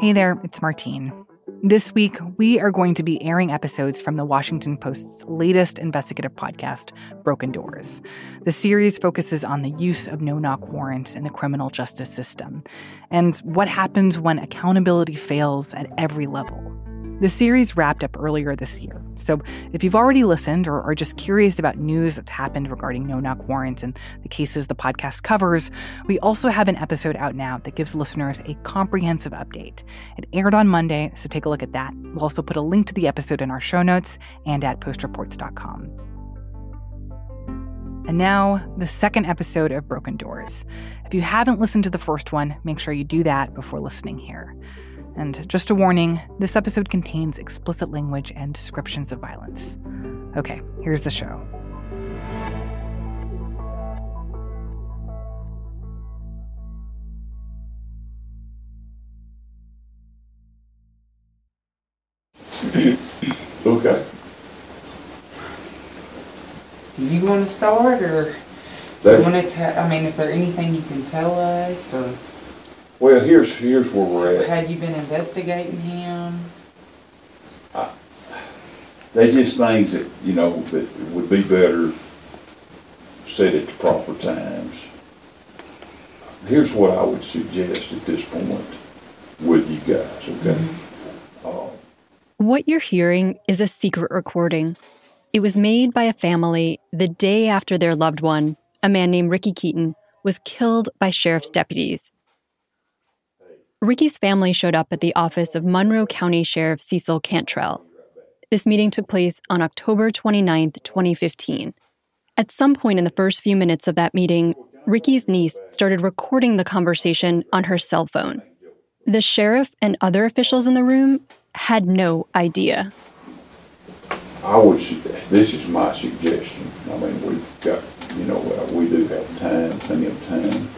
Hey there, it's Martine. This week, we are going to be airing episodes from the Washington Post's latest investigative podcast, Broken Doors. The series focuses on the use of no knock warrants in the criminal justice system and what happens when accountability fails at every level. The series wrapped up earlier this year, so if you've already listened or are just curious about news that's happened regarding no knock warrants and the cases the podcast covers, we also have an episode out now that gives listeners a comprehensive update. It aired on Monday, so take a look at that. We'll also put a link to the episode in our show notes and at postreports.com. And now, the second episode of Broken Doors. If you haven't listened to the first one, make sure you do that before listening here. And just a warning this episode contains explicit language and descriptions of violence. Okay, here's the show. Okay. Do you want to start, or do you want to tell? I mean, is there anything you can tell us, or well, here's, here's where we're at. had you been investigating him? They just things that, you know, that would be better said at the proper times. Here's what I would suggest at this point with you guys, okay? Uh, What you're hearing is a secret recording. It was made by a family the day after their loved one, a man named Ricky Keaton, was killed by sheriff's deputies. Ricky's family showed up at the office of Monroe County Sheriff Cecil Cantrell. This meeting took place on October 29, 2015. At some point in the first few minutes of that meeting, Ricky's niece started recording the conversation on her cell phone. The sheriff and other officials in the room had no idea. I would, this is my suggestion. I mean, we've got, you know, we do have time, plenty of time.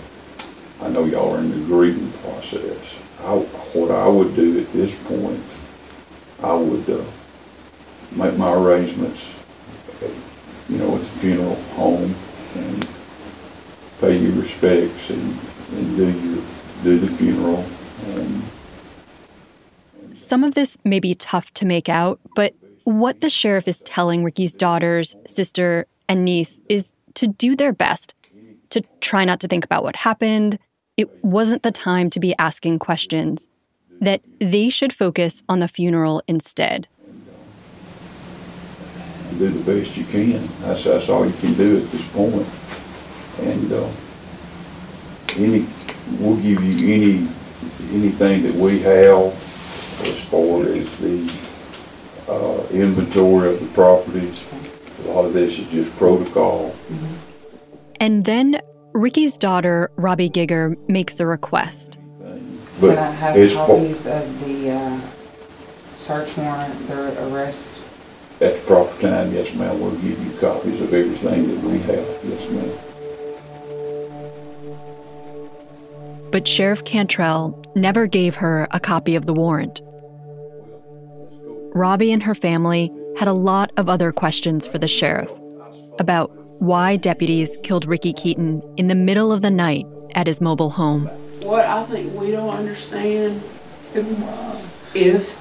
I know y'all are in the grieving process. I, what I would do at this point, I would, uh, make my arrangements, uh, you know, at the funeral home and pay your respects and, and do your, do the funeral and Some of this may be tough to make out, but what the sheriff is telling Ricky's daughters, sister, and niece is to do their best, to try not to think about what happened. It wasn't the time to be asking questions, that they should focus on the funeral instead. do the best you can. That's, that's all you can do at this point. And, uh, any, we'll give you any, anything that we have as far as the, uh, inventory of the properties. A lot of this is just protocol. And then Ricky's daughter, Robbie Giger, makes a request. thing. Can But I have as far, copies of the uh, search warrant, the arrest? at the proper time, yes ma'am, we'll give you copies of everything that we have, yes ma'am. But Sheriff Cantrell never gave her a copy of the warrant. Robbie and her family had a lot of other questions for the sheriff about why deputies killed Ricky Keaton in the middle of the night at his mobile home. What I think we don't understand is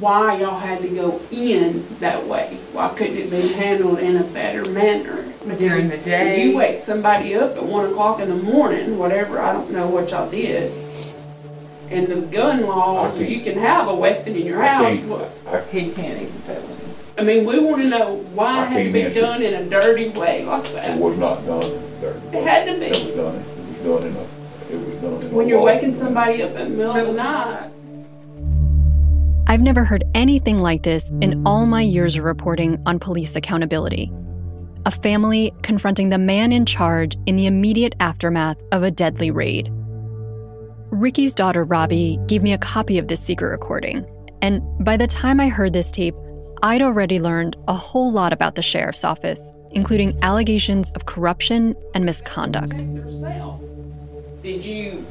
why y'all had to go in that way. Why couldn't it be handled in a better manner? During the day? You wake somebody up at one o'clock in the morning, whatever, I don't know what y'all did. And the gun laws, you can have a weapon in your I house. can't, What- I, He can't even felony. I mean, we wanna know why I it had to be answer. done in a dirty way like that. it was not done there. It had to be. It be. was done, it was done in a, it was done in a. When you're waking somebody up in the middle of the night. I've never heard anything like this in all my years of reporting on police accountability. A family confronting the man in charge in the immediate aftermath of a deadly raid. Ricky's daughter, Robbie, gave me a copy of this secret recording, and by the time I heard this tape, I'd already learned a whole lot about the sheriff's office, including allegations of corruption and misconduct. Did you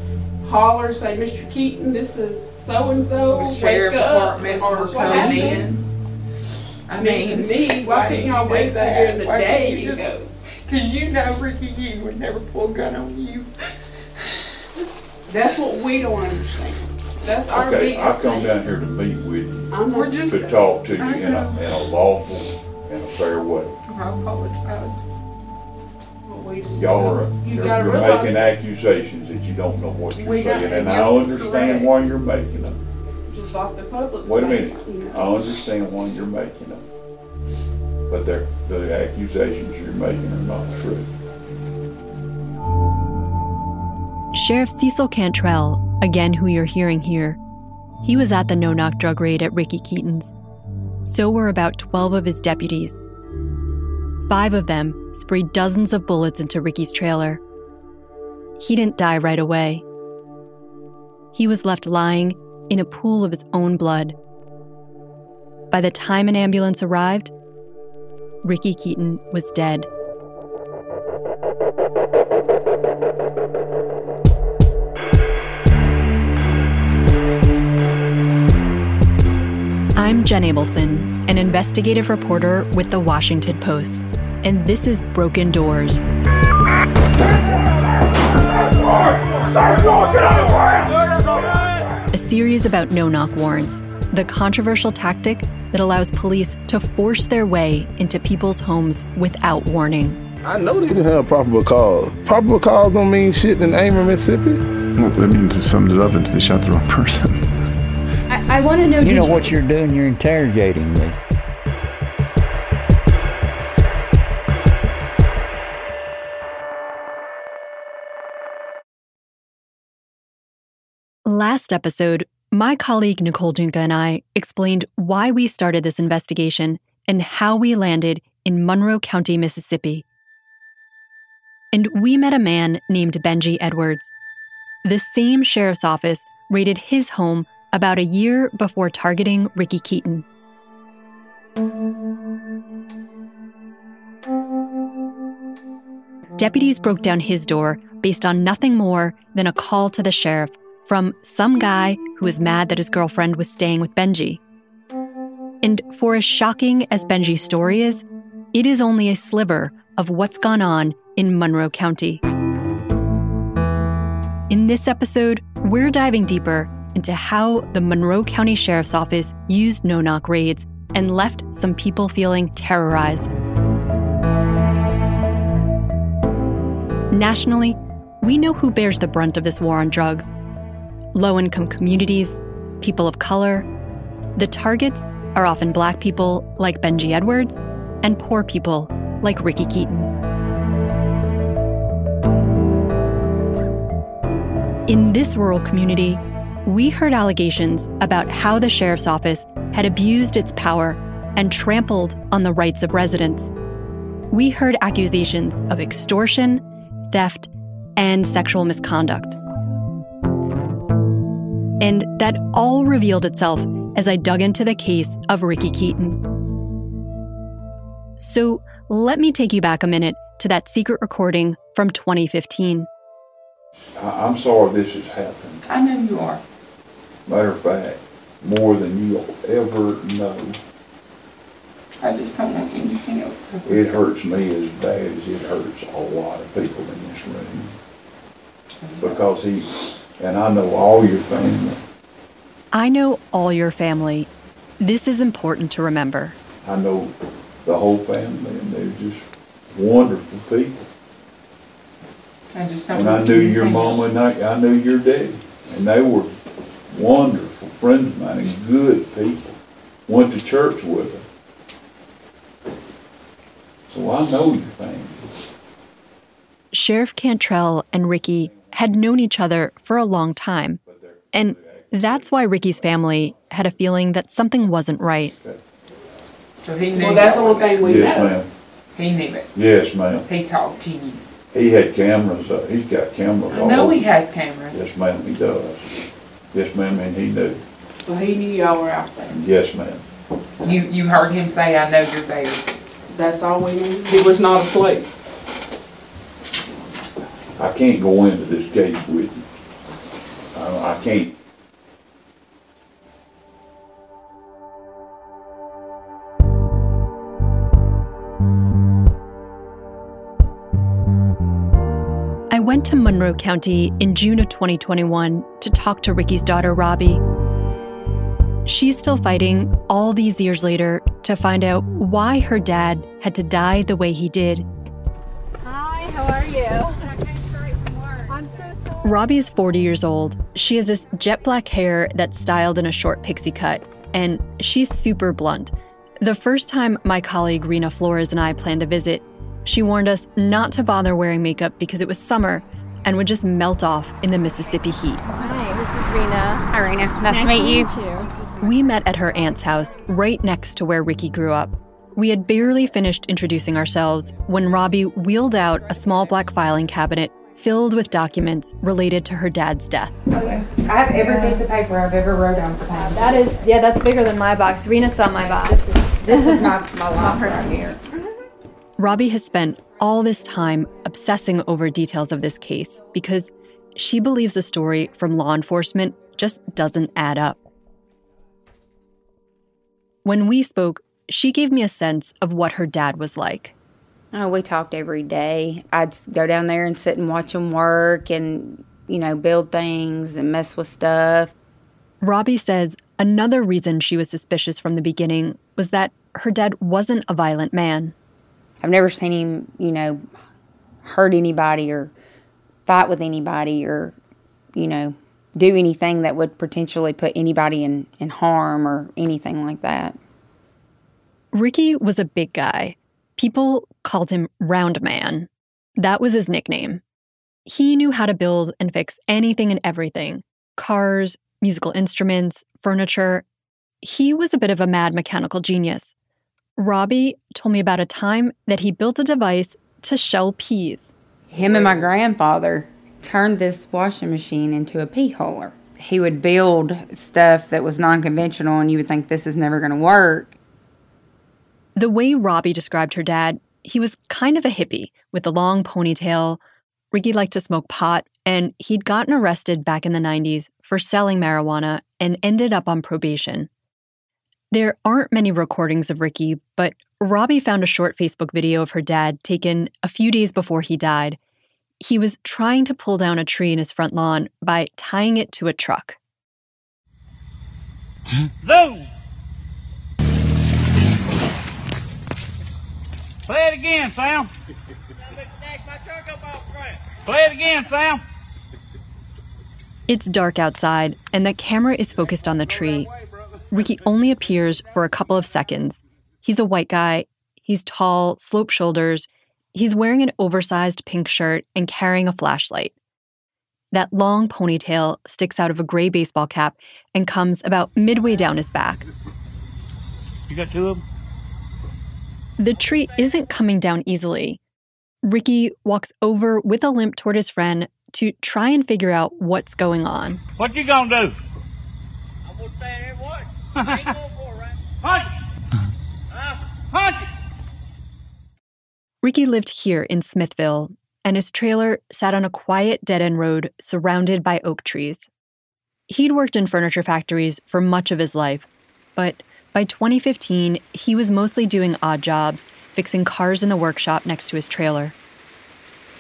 holler, say, Mr. Keaton, this is so-and-so, Was wake sheriff department or were coming in? I I mean, to me, why couldn't y'all wait till during the day you go? Cause you know Ricky Keaton would never pull a gun on you. That's what we don't understand. That's our Okay, biggest I've come thing. down here to meet with you, I'm not We're just- to talk to you I in a, know. in a lawful and a fair way. I apologize. But we just- Y'all are, You you're, gotta you're realize- making accusations that you don't know what you're We got- saying, and and I you're understand correct. why you're making them. Just like the public. Wait a minute, you I know. understand why you're making them. But they're, the accusations you're making are not true. Sheriff Cecil Cantrell, again who you're hearing here, he was at the no knock drug raid at Ricky Keaton's. So were about 12 of his deputies. Five of them sprayed dozens of bullets into Ricky's trailer. He didn't die right away. He was left lying in a pool of his own blood. By the time an ambulance arrived, Ricky Keaton was dead. I'm Jenn Abelson, an investigative reporter with The Washington Post, and this is Broken Doors. A series about no knock warrants, the controversial tactic that allows police to force their way into people's homes without warning. I know they didn't have probable cause. Probable cause don't mean shit in Amory, Mississippi. Well, that means it sums it up into they shot the wrong person. I, I want to know. You know what you're doing? You're interrogating me. Last episode, my colleague Nicole Dungca and I explained why we started this investigation and how we landed in Monroe County, Mississippi. And we met a man named Benji Edwards. The same sheriff's office raided his home about a year before targeting Ricky Keaton. Deputies broke down his door based on nothing more than a call to the sheriff from some guy who was mad that his girlfriend was staying with Benji. And for as shocking as Benji's story is, it is only a sliver of what's gone on in Monroe County. In this episode, we're diving deeper into how the Monroe County Sheriff's Office used no knock raids and left some people feeling terrorized. Nationally, we know who bears the brunt of this war on drugs low income communities, people of color. The targets are often black people like Benji Edwards and poor people like Ricky Keaton. In this rural community, we heard allegations about how the sheriff's office had abused its power and trampled on the rights of residents. We heard accusations of extortion, theft, and sexual misconduct. And that all revealed itself as I dug into the case of Ricky Keaton. So let me take you back a minute to that secret recording from 2015. I, I'm sorry this has happened. I know you are. Matter of fact, more than you'll ever know. I just don't want anything else. to It said. hurts me as bad as it hurts a lot of people in this room. Because he, and I know all your family. I know all your family. This is important to remember. I know the whole family, and they're just wonderful people. I just don't And I knew your mama, and. I, I knew your daddy, and they were wonderful friends of mine and good people. Went to church with them. So I know your family. Sheriff Cantrell and Ricky had known each other for a long time. And that's why Ricky's family had a feeling that something wasn't right. So he knew. Well, that's the only thing we Yes, know. ma'am. He knew it. Yes, ma'am. He talked to you. He had cameras up. He's got cameras I all know over. he has cameras. Yes, ma'am, he does. Yes, ma'am, and he knew. So he knew y'all were out there. Yes, ma'am. You you heard him say, "I know you're there." That's all we knew. It was not a play. I can't go into this case with you. I, I can't. Went to Monroe County in June of 2021 to talk to Ricky's daughter, Robbie. She's still fighting all these years later to find out why her dad had to die the way he did. Hi, how are you? I came straight from work. I'm so sorry. Robbie's 40 years old. She has this jet black hair that's styled in a short pixie cut, and she's super blunt. The first time my colleague Reena Flores and I planned to visit, she warned us not to bother wearing makeup because it was summer and would just melt off in the Mississippi heat. Hi, this is Reena. Hi, Reena. Nice, to meet you. you. We met at her aunt's house right next to where Ricky grew up. We had barely finished introducing ourselves when Robbie wheeled out a small black filing cabinet filled with documents related to her dad's death. Okay. I have every piece of paper I've ever wrote on for him. That is, yeah, that's bigger than my box. Reena saw my box. This is, this is my, my life right here. Robbie has spent all this time obsessing over details of this case because she believes the story from law enforcement just doesn't add up. When we spoke, she gave me a sense of what her dad was like. Oh, we talked every day. I'd go down there and sit and watch him work and, you know, build things and mess with stuff. Robbie says another reason she was suspicious from the beginning was that her dad wasn't a violent man. I've never seen him, you know, hurt anybody or fight with anybody or, you know, do anything that would potentially put anybody in, in harm or anything like that. Ricky was a big guy. People called him Round Man. That was his nickname. He knew how to build and fix anything and everything cars, musical instruments, furniture. He was a bit of a mad mechanical genius. Robbie told me about a time that he built a device to shell peas. Him and my grandfather turned this washing machine into a pea holer. He would build stuff that was non conventional, and you would think this is never going to work. The way Robbie described her dad, he was kind of a hippie with a long ponytail. Ricky liked to smoke pot, and he'd gotten arrested back in the 90s for selling marijuana and ended up on probation. There aren't many recordings of Ricky, but Robbie found a short Facebook video of her dad taken a few days before he died. He was trying to pull down a tree in his front lawn by tying it to a truck. Zoom! Play it again, Sam. Play it again, Sam. It's dark outside, and the camera is focused on the tree. Ricky only appears for a couple of seconds. He's a white guy. He's tall, slope shoulders. He's wearing an oversized pink shirt and carrying a flashlight. That long ponytail sticks out of a gray baseball cap and comes about midway down his back. You got two of them? The tree isn't coming down easily. Ricky walks over with a limp toward his friend to try and figure out what's going on. What you gonna do? I'm gonna stand here and watch. Ain't going for it, right? Punch it! Huh? Punch it! Ricky lived here in Smithville, and his trailer sat on a quiet dead end road surrounded by oak trees. He'd worked in furniture factories for much of his life, but by 2015, he was mostly doing odd jobs, fixing cars in the workshop next to his trailer.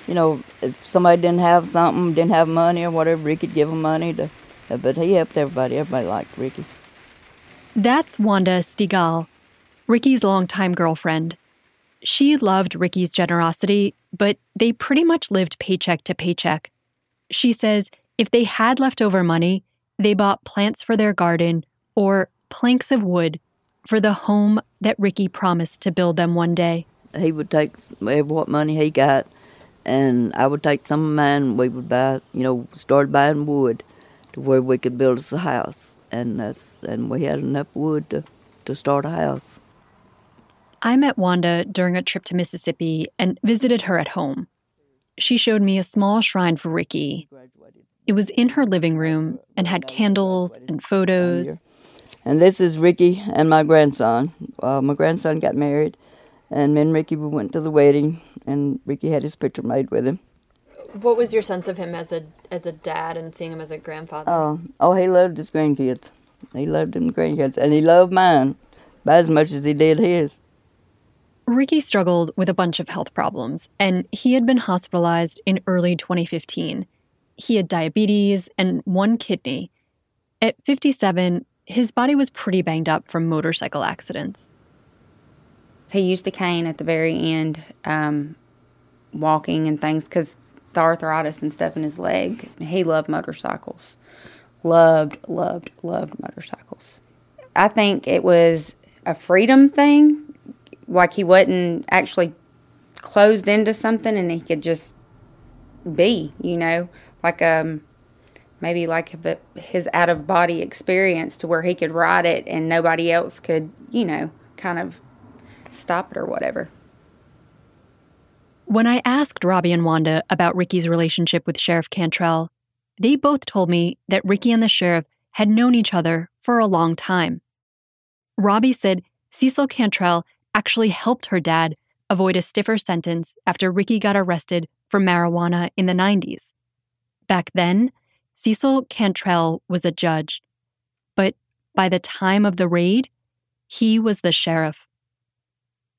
You know, if somebody didn't have something, didn't have money or whatever, Ricky'd give them money to. But he helped everybody. Everybody liked Ricky. That's Wanda Stigal, Ricky's longtime girlfriend. She loved Ricky's generosity, but they pretty much lived paycheck to paycheck. She says if they had leftover money, they bought plants for their garden or planks of wood for the home that Ricky promised to build them one day. He would take what money he got, and I would take some of mine. We would buy, you know, start buying wood to where we could build us a house, and that's and we had enough wood to to start a house. I met Wanda during a trip to Mississippi and visited her at home. She showed me a small shrine for Ricky. It was in her living room and had candles and photos. And this is Ricky and my grandson. Uh, my grandson got married, and me and Ricky we went to the wedding, and Ricky had his picture made with him. What was your sense of him as a as a dad and seeing him as a grandfather? Oh, oh, he loved his grandkids. He loved them grandkids, and he loved mine about as much as he did his. Ricky struggled with a bunch of health problems, and he had been hospitalized in early 2015. He had diabetes and one kidney. At 57, his body was pretty banged up from motorcycle accidents. He used a cane at the very end, um, walking and things, because the arthritis and stuff in his leg. He loved motorcycles. Loved, loved, loved motorcycles. I think it was a freedom thing. Like he wasn't actually closed into something and he could just be, you know, like um maybe like his out of body experience to where he could ride it and nobody else could, you know, kind of stop it or whatever. When I asked Robbie and Wanda about Ricky's relationship with Sheriff Cantrell, they both told me that Ricky and the sheriff had known each other for a long time. Robbie said Cecil Cantrell actually helped her dad avoid a stiffer sentence after Ricky got arrested for marijuana in the 90s. Back then, Cecil Cantrell was a judge, but by the time of the raid, he was the sheriff.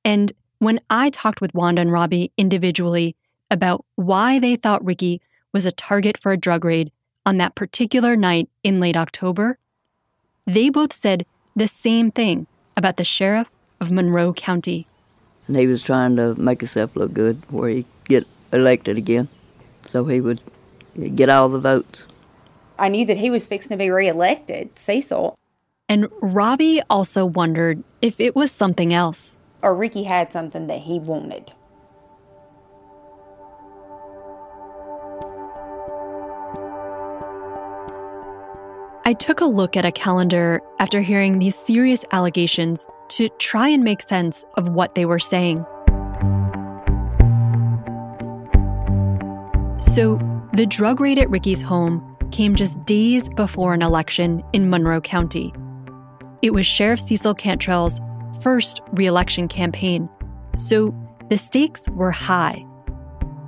And when I talked with Wanda and Robbie individually about why they thought Ricky was a target for a drug raid on that particular night in late October, they both said the same thing about the sheriff of Monroe County. And he was trying to make himself look good where he get elected again, so he would get all the votes. I knew that he was fixing to be reelected, Cecil. And Robbie also wondered if it was something else. Or Ricky had something that he wanted. I took a look at a calendar after hearing these serious allegations to try and make sense of what they were saying. So, the drug raid at Ricky's home came just days before an election in Monroe County. It was Sheriff Cecil Cantrell's first reelection campaign, so the stakes were high.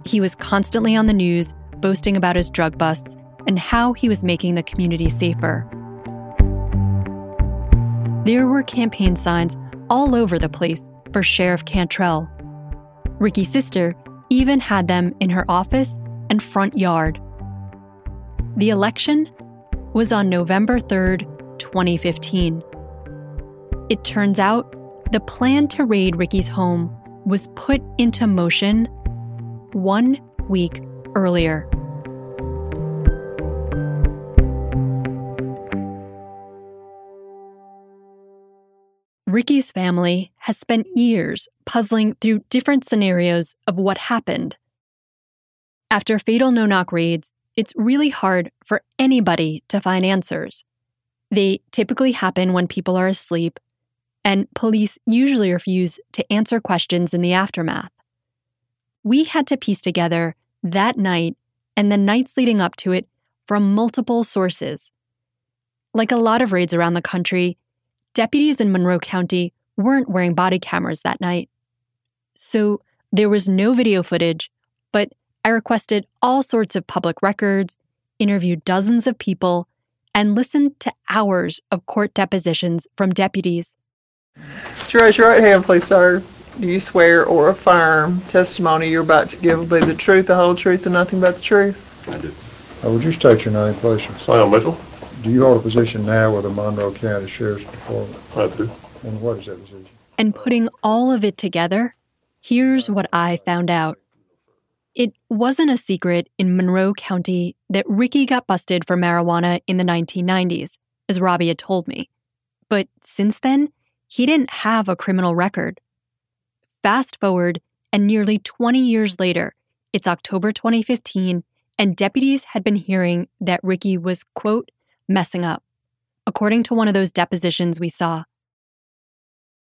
He was constantly on the news boasting about his drug busts and how he was making the community safer. There were campaign signs all over the place for Sheriff Cantrell. Ricky's sister even had them in her office and front yard. The election was on November 3rd, 2015. It turns out the plan to raid Ricky's home was put into motion one week earlier. Ricky's family has spent years puzzling through different scenarios of what happened. After fatal no knock raids, it's really hard for anybody to find answers. They typically happen when people are asleep, and police usually refuse to answer questions in the aftermath. We had to piece together that night and the nights leading up to it from multiple sources. Like a lot of raids around the country, deputies in Monroe County weren't wearing body cameras that night. So there was no video footage, but I requested all sorts of public records, interviewed dozens of people, and listened to hours of court depositions from deputies. Would you raise your right hand, please, sir? Do you swear or affirm testimony you're about to give will be the truth, the whole truth, and nothing but the truth? I do. Uh, would you state your name, please? Sam Mitchell. Do you hold a position now with the Monroe County Sheriff's Department? I do. And what is that position? And putting all of it together, here's what I found out. It wasn't a secret in Monroe County that Ricky got busted for marijuana in the 1990s, as Robbie had told me. But since then, he didn't have a criminal record. Fast forward, and nearly 20 years later, it's October 2015, and deputies had been hearing that Ricky was, quote, messing up, according to one of those depositions we saw.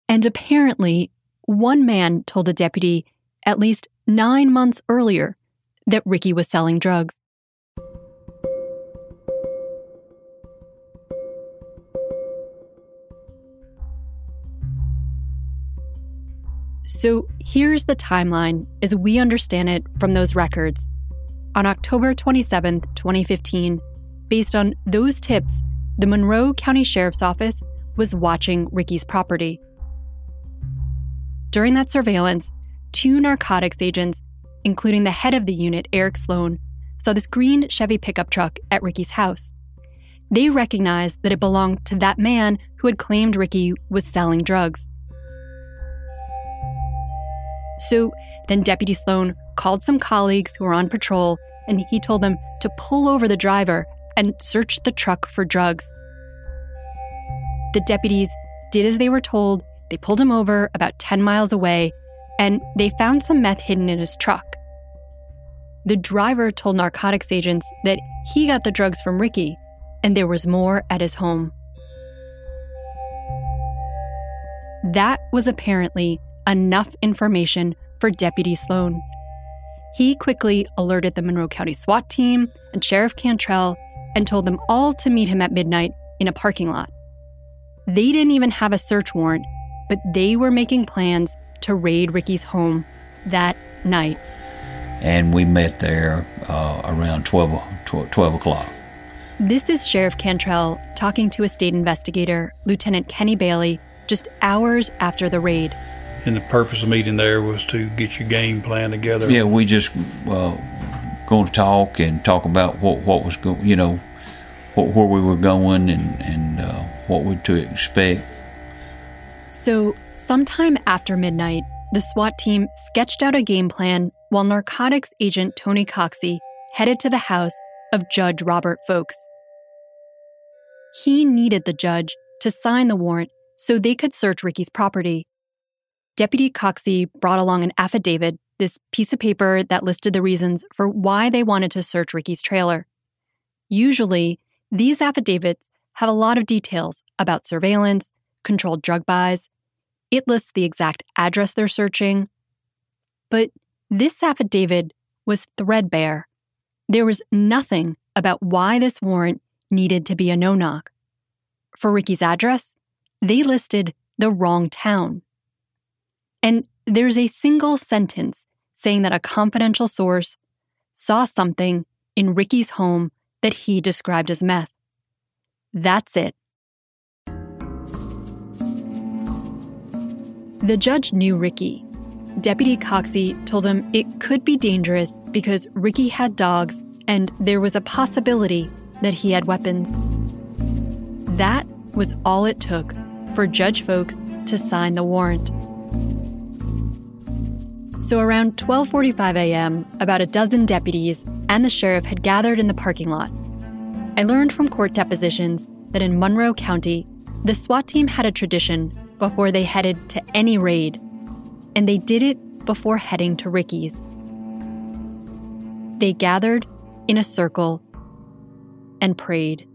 And apparently, one man told a deputy at least nine months earlier that Ricky was selling drugs. So here's the timeline as we understand it from those records. On October 27, 2015, Based on those tips, the Monroe County Sheriff's Office was watching Ricky's property. during that surveillance, two narcotics agents, including the head of the unit, Eric Sloan, saw this green Chevy pickup truck at Ricky's house. They recognized that it belonged to that man who had claimed Ricky was selling drugs. So then Deputy Sloan called some colleagues who were on patrol and he told them to pull over the driver and search the truck for drugs. The deputies did as they were told. They pulled him over about 10 miles away and they found some meth hidden in his truck. The driver told narcotics agents that he got the drugs from Ricky and there was more at his home. That was apparently enough information for Deputy Sloan. He quickly alerted the Monroe County SWAT team and Sheriff Cantrell and told them all to meet him at midnight in a parking lot. They didn't even have a search warrant, but they were making plans to raid Ricky's home that night. And we met there uh, around 12, 12 o'clock. This is Sheriff Cantrell talking to a state investigator, Lieutenant Kenny Bailey, just hours after the raid. And the purpose of meeting there was to get your game plan together. Yeah, we just uh, going to talk and talk about what what was going, you know, what, where we were going and and uh, what we to expect. So, sometime after midnight, the SWAT team sketched out a game plan while narcotics agent Tony Coxey headed to the house of Judge Robert Folks. He needed the judge to sign the warrant so they could search Ricky's property. Deputy Coxey brought along an affidavit, this piece of paper that listed the reasons for why they wanted to search Ricky's trailer. Usually, these affidavits have a lot of details about surveillance, controlled drug buys. It lists the exact address they're searching. But this affidavit was threadbare. There was nothing about why this warrant needed to be a no knock. For Ricky's address, they listed the wrong town. And there's a single sentence saying that a confidential source saw something in Ricky's home that he described as meth. That's it. The judge knew Ricky. Deputy Coxey told him it could be dangerous because Ricky had dogs and there was a possibility that he had weapons. That was all it took for Judge Folks to sign the warrant. So around 12:45 a.m., about a dozen deputies and the sheriff had gathered in the parking lot. I learned from court depositions that in Monroe County, the SWAT team had a tradition before they headed to any raid, and they did it before heading to Ricky's. They gathered in a circle and prayed.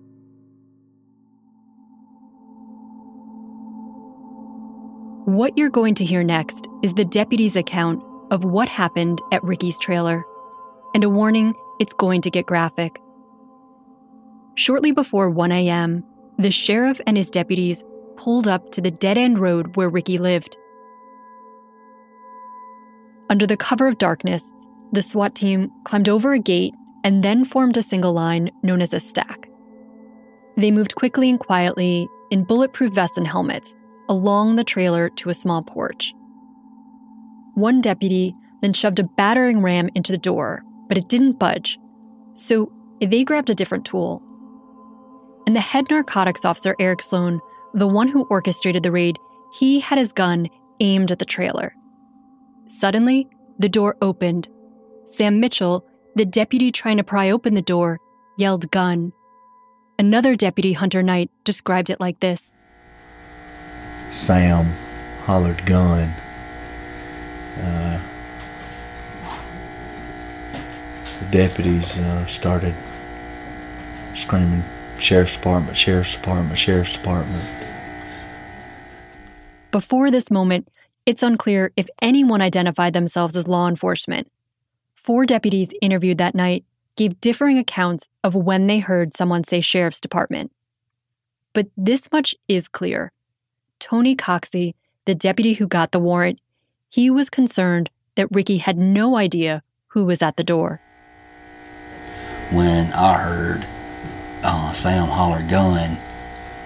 What you're going to hear next is the deputy's account of what happened at Ricky's trailer, and a warning it's going to get graphic. Shortly before 1 a.m., the sheriff and his deputies pulled up to the dead end road where Ricky lived. Under the cover of darkness, the SWAT team climbed over a gate and then formed a single line known as a stack. They moved quickly and quietly in bulletproof vests and helmets along the trailer to a small porch. One deputy then shoved a battering ram into the door, but it didn't budge, so they grabbed a different tool. And the head narcotics officer, Eric Sloan, the one who orchestrated the raid, he had his gun aimed at the trailer. Suddenly, the door opened. Sam Mitchell, the deputy trying to pry open the door, yelled gun. Another deputy, Hunter Knight, described it like this Sam hollered gun. Uh, the deputies uh, started screaming, Sheriff's Department, Sheriff's Department, Sheriff's Department. Before this moment, it's unclear if anyone identified themselves as law enforcement. Four deputies interviewed that night gave differing accounts of when they heard someone say Sheriff's Department. But this much is clear. Tony Coxey, the deputy who got the warrant, he was concerned that Ricky had no idea who was at the door. When I heard uh, Sam holler gun,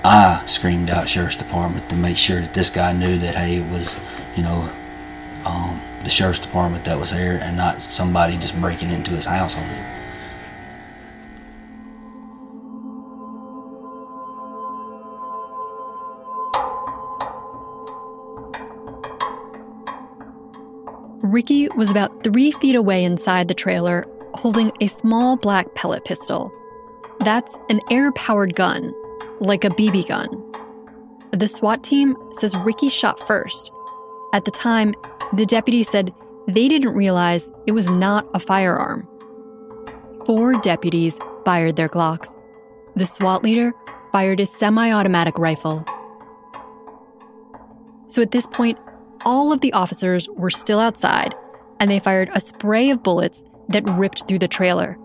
I screamed out Sheriff's Department to make sure that this guy knew that, hey, it was, you know, um, the sheriff's department that was there and not somebody just breaking into his house on him. Ricky was about three feet away inside the trailer, holding a small black pellet pistol. That's an air powered gun, like a BB gun. The SWAT team says Ricky shot first. At the time, the deputy said they didn't realize it was not a firearm. Four deputies fired their Glocks. The SWAT leader fired his semi automatic rifle. So at this point, all of the officers were still outside, and they fired a spray of bullets that ripped through the trailer.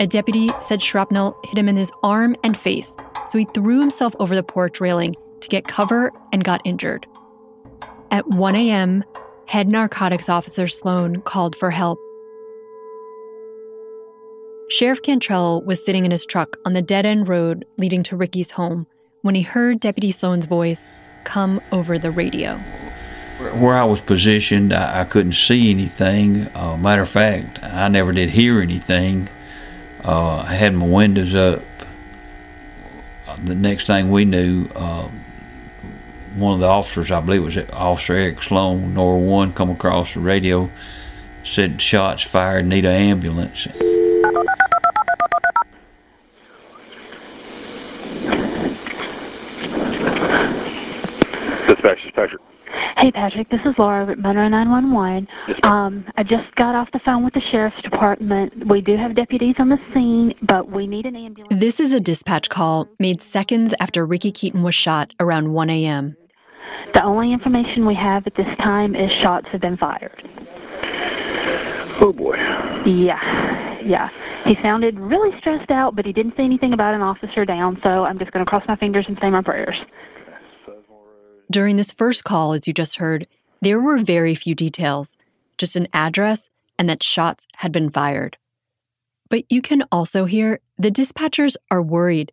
A deputy said shrapnel hit him in his arm and face, so he threw himself over the porch railing to get cover and got injured. At 1 a.m., head narcotics officer Sloan called for help. Sheriff Cantrell was sitting in his truck on the dead end road leading to Ricky's home when he heard Deputy Sloan's voice come over the radio. Where I was positioned, I, I couldn't see anything. Uh, matter of fact, I never did hear anything. Uh, I had my windows up. The next thing we knew, uh, one of the officers, I believe it was Officer Eric Sloan, NOR 1, come across the radio, said shots fired, need an ambulance. Dispatch, Patrick. Hey, Patrick, this is Laura at Monroe 911. Um, I just got off the phone with the sheriff's department. We do have deputies on the scene, but we need an ambulance. This is a dispatch call made seconds after Ricky Keaton was shot around 1 a.m. The only information we have at this time is shots have been fired. Oh boy. Yeah, yeah. He sounded really stressed out, but he didn't say anything about an officer down, so I'm just going to cross my fingers and say my prayers. During this first call, as you just heard, there were very few details, just an address and that shots had been fired. But you can also hear the dispatchers are worried.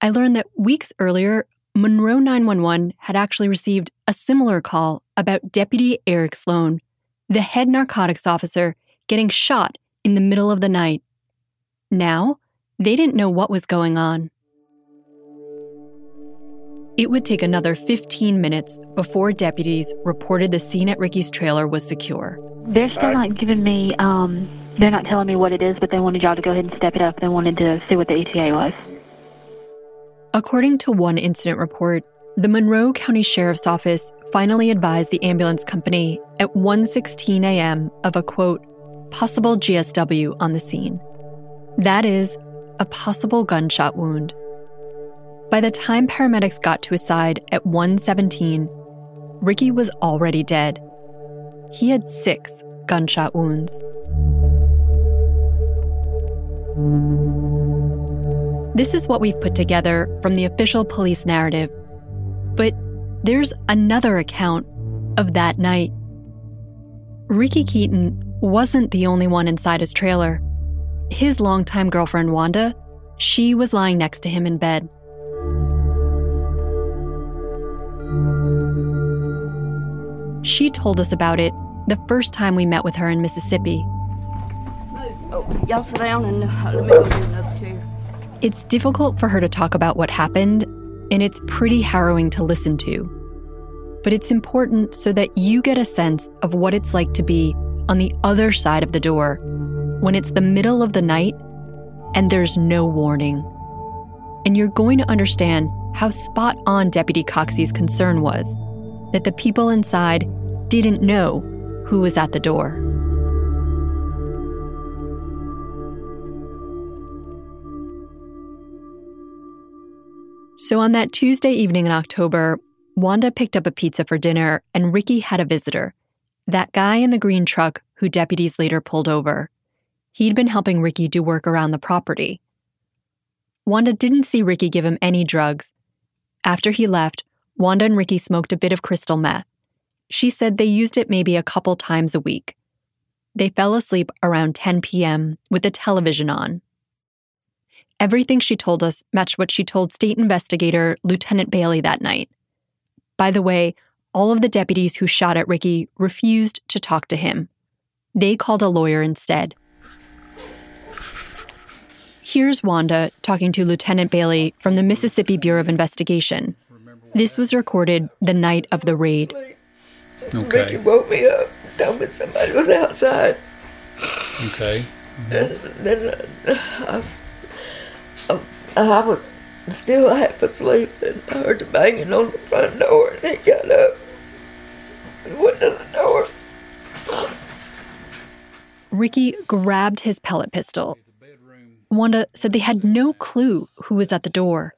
I learned that weeks earlier, Monroe 911 had actually received a similar call about Deputy Eric Sloan, the head narcotics officer, getting shot in the middle of the night. Now, they didn't know what was going on. It would take another 15 minutes before deputies reported the scene at Ricky's trailer was secure. They're still not giving me, um, they're not telling me what it is, but they wanted y'all to go ahead and step it up. They wanted to see what the ETA was. According to one incident report, the Monroe County Sheriff's Office finally advised the ambulance company at 1:16 a.m. of a quote possible GSW on the scene. That is a possible gunshot wound. By the time paramedics got to his side at 1:17, Ricky was already dead. He had 6 gunshot wounds. This is what we've put together from the official police narrative. But there's another account of that night. Ricky Keaton wasn't the only one inside his trailer. His longtime girlfriend, Wanda, she was lying next to him in bed. She told us about it the first time we met with her in Mississippi. Oh, y'all sit down and uh, let me go get another chair. It's difficult for her to talk about what happened, and it's pretty harrowing to listen to. But it's important so that you get a sense of what it's like to be on the other side of the door when it's the middle of the night and there's no warning. And you're going to understand how spot on Deputy Coxey's concern was that the people inside didn't know who was at the door. So on that Tuesday evening in October, Wanda picked up a pizza for dinner and Ricky had a visitor. That guy in the green truck who deputies later pulled over. He'd been helping Ricky do work around the property. Wanda didn't see Ricky give him any drugs. After he left, Wanda and Ricky smoked a bit of crystal meth. She said they used it maybe a couple times a week. They fell asleep around 10 p.m. with the television on. Everything she told us matched what she told state investigator Lieutenant Bailey that night. By the way, all of the deputies who shot at Ricky refused to talk to him. They called a lawyer instead. Here's Wanda talking to Lieutenant Bailey from the Mississippi Bureau of Investigation. This was recorded the night of the raid. Ricky woke me up, told me somebody was outside. Okay. And then uh, I, I was still half asleep, and I heard the banging on the front door, and he got up and went to the door. Ricky grabbed his pellet pistol. Wanda said they had no clue who was at the door,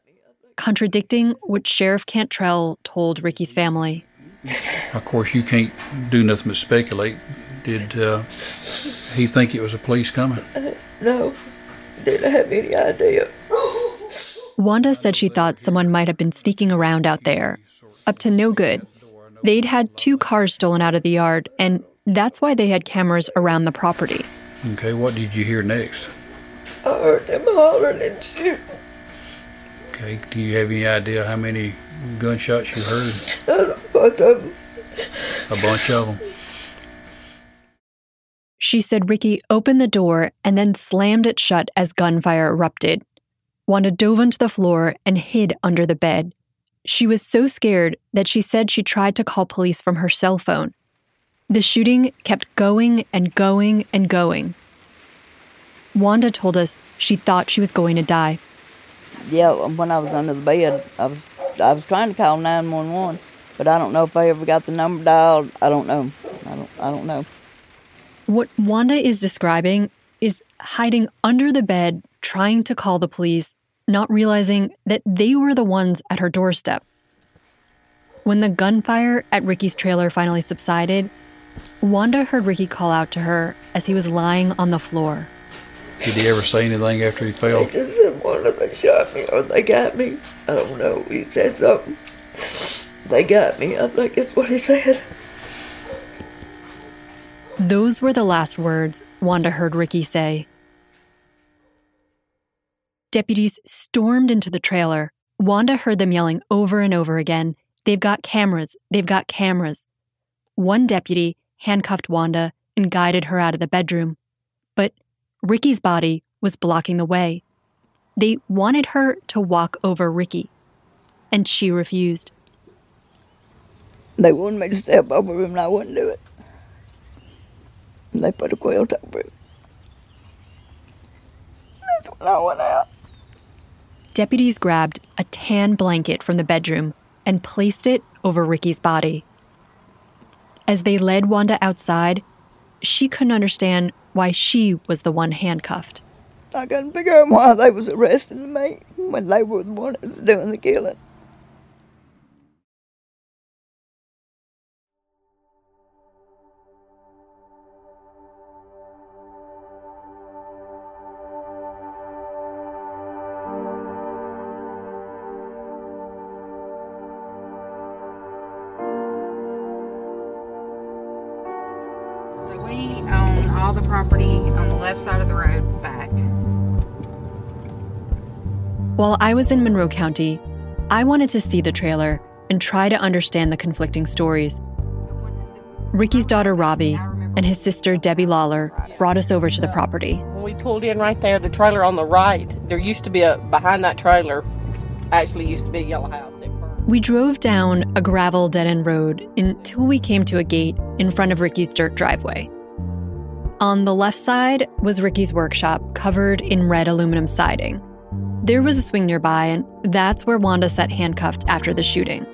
contradicting what Sheriff Cantrell told Ricky's family. Of course, you can't do nothing but speculate. Did uh, he think it was the police coming? Uh, no, didn't have any idea. Wanda said she thought someone might have been sneaking around out there, up to no good. They'd had two cars stolen out of the yard, and that's why they had cameras around the property. Okay, what did you hear next? I heard them hollering and shooting. Okay, do you have any idea how many gunshots you heard? A bunch of them. A bunch of them. She said Ricky opened the door and then slammed it shut as gunfire erupted. Wanda dove onto the floor and hid under the bed. She was so scared that she said she tried to call police from her cell phone. The shooting kept going and going and going. Wanda told us she thought she was going to die. Yeah, when I was under the bed, I was I was trying to call nine one one, but I don't know if I ever got the number dialed. I don't know. I don't. I don't know. What Wanda is describing is hiding under the bed, trying to call the police, not realizing that they were the ones at her doorstep. When the gunfire at Ricky's trailer finally subsided, Wanda heard Ricky call out to her as he was lying on the floor. Did he ever say anything after he fell? He just said one of them shot me or they got me. I don't know. He said something. They got me. I think it's what he said. Those were the last words Wanda heard Ricky say. Deputies stormed into the trailer. Wanda heard them yelling over and over again They've got cameras! They've got cameras! One deputy handcuffed Wanda and guided her out of the bedroom. Ricky's body was blocking the way. They wanted her to walk over Ricky, and she refused. They wanted me to step over him, and I wouldn't do it. They put a quilt over him. That's when I went out. Deputies grabbed a tan blanket from the bedroom and placed it over Ricky's body. As they led Wanda outside, she couldn't understand why she was the one handcuffed. I couldn't figure out why they was arresting me when they were the one that was doing the killing. While I was in Monroe County, I wanted to see the trailer and try to understand the conflicting stories. Ricky's daughter Robbie and his sister Debbie Lawler brought us over to the property. When we pulled in right there, the trailer on the right, there used to be a, behind that trailer, actually used to be a yellow house. We drove down a gravel dead end road until we came to a gate in front of Ricky's dirt driveway. On the left side was Ricky's workshop covered in red aluminum siding. There was a swing nearby, and that's where Wanda sat handcuffed after the shooting.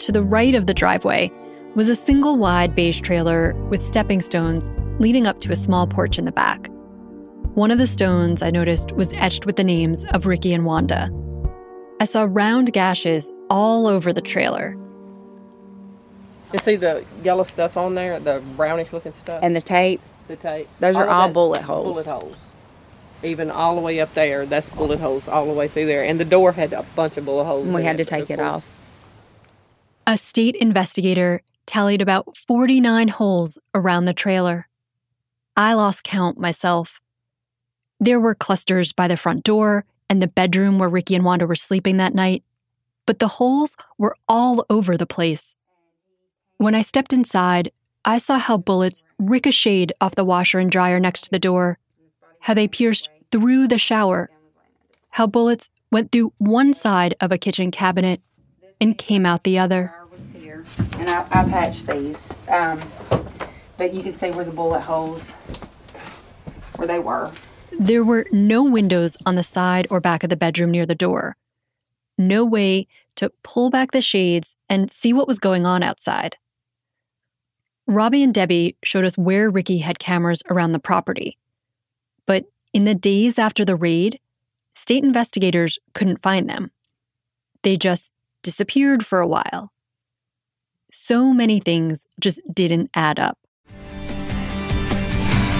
To the right of the driveway was a single wide beige trailer with stepping stones leading up to a small porch in the back. One of the stones I noticed was etched with the names of Ricky and Wanda. I saw round gashes all over the trailer. You see the yellow stuff on there, the brownish looking stuff? And the tape? The tape. Those are all bullet holes. Bullet holes. Even all the way up there, that's bullet holes all the way through there. And the door had a bunch of bullet holes. And we in had to of take it off. A state investigator tallied about 49 holes around the trailer. I lost count myself. There were clusters by the front door and the bedroom where Ricky and Wanda were sleeping that night. but the holes were all over the place. When I stepped inside, I saw how bullets ricocheted off the washer and dryer next to the door, how they pierced through the shower, how bullets went through one side of a kitchen cabinet and came out the other. And I, I patched these. Um, but you can see where the bullet holes, where they were. There were no windows on the side or back of the bedroom near the door. No way to pull back the shades and see what was going on outside. Robbie and Debbie showed us where Ricky had cameras around the property. But in the days after the raid, state investigators couldn't find them. They just disappeared for a while. So many things just didn't add up.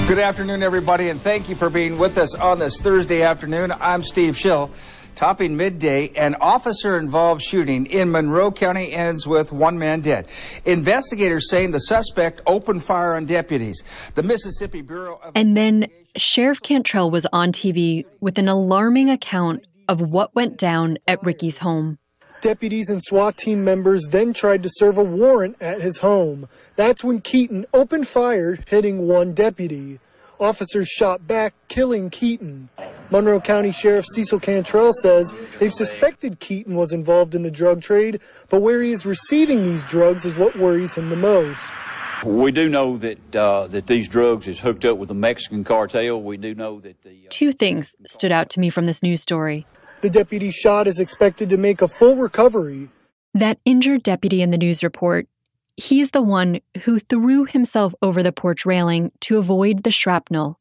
Good afternoon, everybody, and thank you for being with us on this Thursday afternoon. I'm Steve Schill. Topping midday, an officer involved shooting in Monroe County ends with one man dead. Investigators saying the suspect opened fire on deputies. The Mississippi Bureau of And then Sheriff Cantrell was on TV with an alarming account of what went down at Ricky's home. Deputies and SWAT team members then tried to serve a warrant at his home. That's when Keaton opened fire, hitting one deputy. Officers shot back, killing Keaton. Monroe County Sheriff Cecil Cantrell says they've suspected Keaton was involved in the drug trade, but where he is receiving these drugs is what worries him the most. We do know that uh, that these drugs is hooked up with the Mexican cartel. We do know that the Two things stood out to me from this news story. The deputy shot is expected to make a full recovery. That injured deputy in the news report, he's the one who threw himself over the porch railing to avoid the shrapnel.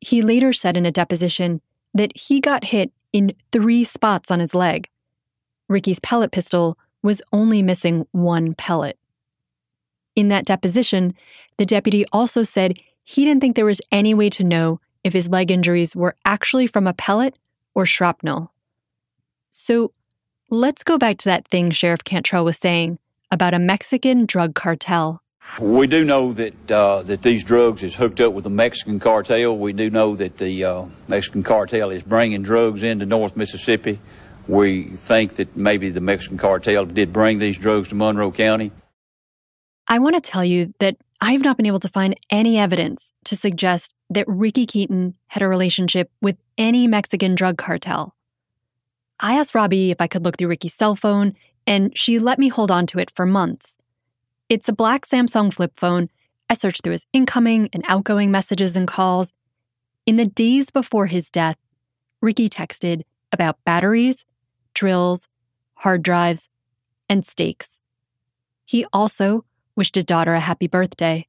He later said in a deposition that he got hit in three spots on his leg. Ricky's pellet pistol was only missing one pellet. In that deposition, the deputy also said he didn't think there was any way to know if his leg injuries were actually from a pellet or shrapnel. So let's go back to that thing Sheriff Cantrell was saying about a Mexican drug cartel. We do know that uh, that these drugs is hooked up with the Mexican cartel. We do know that the uh, Mexican cartel is bringing drugs into North Mississippi. We think that maybe the Mexican cartel did bring these drugs to Monroe County. I want to tell you that I've not been able to find any evidence to suggest that Ricky Keaton had a relationship with any Mexican drug cartel. I asked Robbie if I could look through Ricky's cell phone, and she let me hold on to it for months. It's a black Samsung flip phone. I searched through his incoming and outgoing messages and calls. In the days before his death, Ricky texted about batteries, drills, hard drives, and stakes. He also wished his daughter a happy birthday.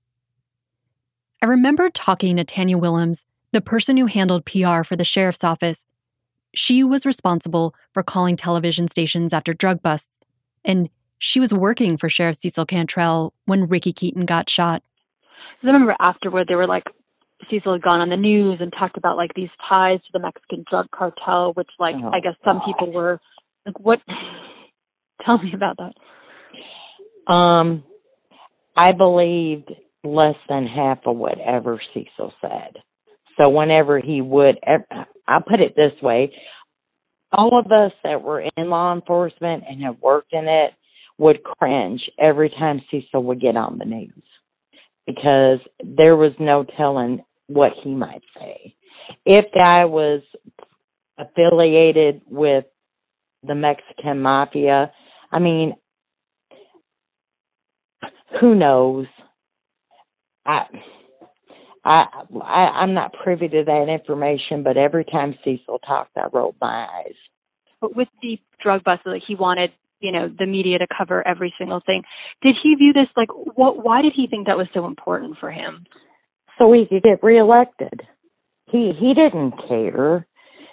I remember talking to Tanya Willems, the person who handled PR for the sheriff's office. She was responsible for calling television stations after drug busts, and she was working for Sheriff Cecil Cantrell when Ricky Keaton got shot. I remember afterward they were like Cecil had gone on the news and talked about like these ties to the Mexican drug cartel, which like Oh, I guess some people were like, what? Tell me about that. Um, I believed less than half of whatever Cecil said. So whenever he would, ev- I'll put it this way: all of us that were in law enforcement and have worked in it would cringe every time Cecil would get on the news because there was no telling what he might say. If guy was affiliated with the Mexican mafia, I mean, who knows? I, I, I, I'm not privy to that information, but every time Cecil talked, I rolled my eyes. But with the drug bust, like he wanted, you know, the media to cover every single thing. Did he view this like what? Why did he think that was so important for him? So he could get reelected. He he didn't care.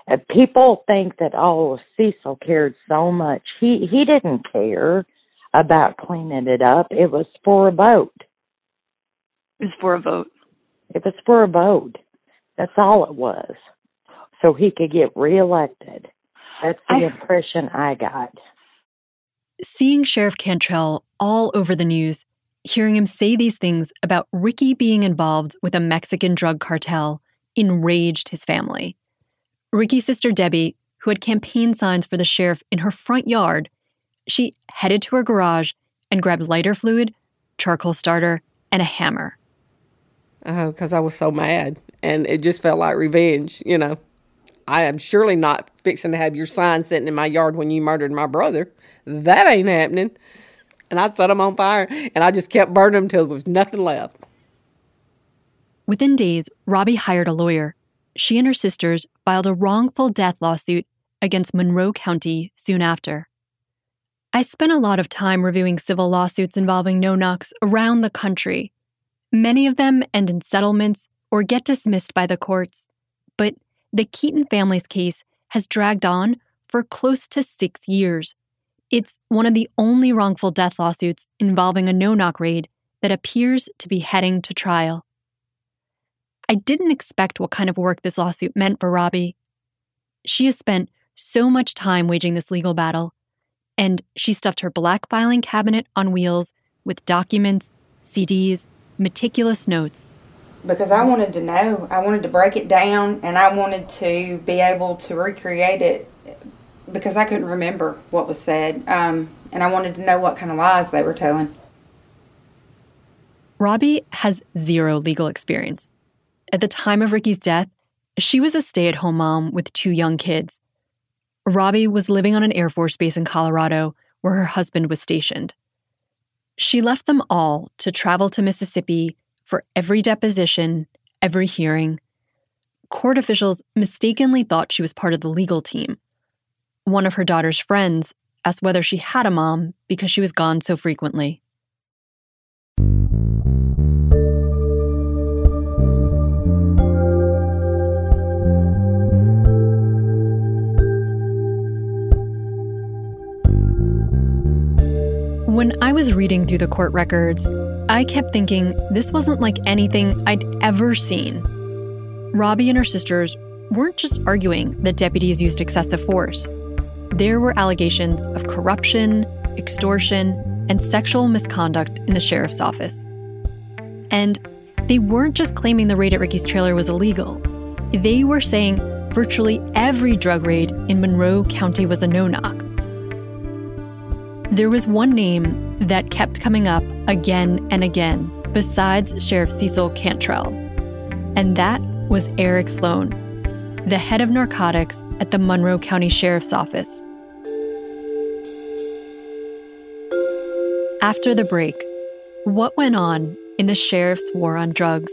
Uh, people think that oh Cecil cared so much. He he didn't care about cleaning it up. It was for a vote. It was for a vote. It was for a vote. That's all it was. So he could get reelected. That's the I- impression I got. Seeing Sheriff Cantrell all over the news, hearing him say these things about Ricky being involved with a Mexican drug cartel, enraged his family. Ricky's sister Debbie, who had campaign signs for the sheriff in her front yard, she headed to her garage and grabbed lighter fluid, charcoal starter, and a hammer. Uh-huh, because I was so mad, and it just felt like revenge. You know, I am surely not fixing to have your sign sitting in my yard when you murdered my brother. That ain't happening. And I set them on fire, and I just kept burning them till there was nothing left. Within days, Robbie hired a lawyer. She and her sisters filed a wrongful death lawsuit against Monroe County soon after. I spent a lot of time reviewing civil lawsuits involving no knocks around the country. Many of them end in settlements or get dismissed by the courts. But the Keaton family's case has dragged on for close to six years. It's one of the only wrongful death lawsuits involving a no knock raid that appears to be heading to trial. I didn't expect what kind of work this lawsuit meant for Robbie. She has spent so much time waging this legal battle, and she stuffed her black filing cabinet on wheels with documents, CDs, meticulous notes. because I wanted to know. I wanted to break it down and I wanted to be able to recreate it because I couldn't remember what was said. Um, and I wanted to know what kind of lies they were telling. Robbie has zero legal experience. At the time of Ricky's death, she was a stay at home mom with two young kids. Robbie was living on an Air Force base in Colorado where her husband was stationed. She left them all to travel to Mississippi for every deposition, every hearing. Court officials mistakenly thought she was part of the legal team. One of her daughter's friends asked whether she had a mom because she was gone so frequently. When I was reading through the court records, I kept thinking this wasn't like anything I'd ever seen. Robbie and her sisters weren't just arguing that deputies used excessive force. There were allegations of corruption, extortion, and sexual misconduct in the sheriff's office. And they weren't just claiming the raid at Ricky's trailer was illegal. They were saying virtually every drug raid in Monroe County was a no knock. There was one name that kept coming up again and again, besides Sheriff Cecil Cantrell, and that was Eric Sloan, the head of narcotics at the Monroe County Sheriff's Office. After the break, what went on in the sheriff's war on drugs?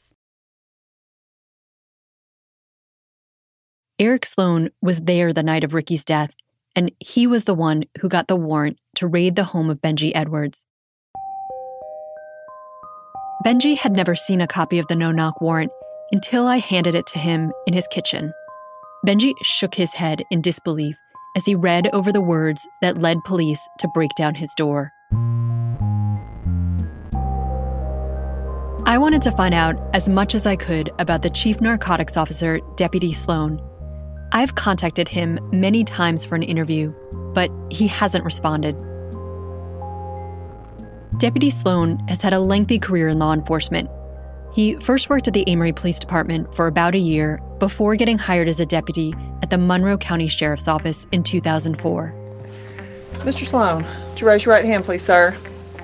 Eric Sloan was there the night of Ricky's death, and he was the one who got the warrant to raid the home of Benji Edwards. Benji had never seen a copy of the no knock warrant until I handed it to him in his kitchen. Benji shook his head in disbelief as he read over the words that led police to break down his door. I wanted to find out as much as I could about the chief narcotics officer, Deputy Sloan. I've contacted him many times for an interview, but he hasn't responded. Deputy Sloan has had a lengthy career in law enforcement. He first worked at the Amory Police Department for about a year before getting hired as a deputy at the Monroe County Sheriff's Office in 2004. Mr. Sloan, would you raise your right hand, please, sir?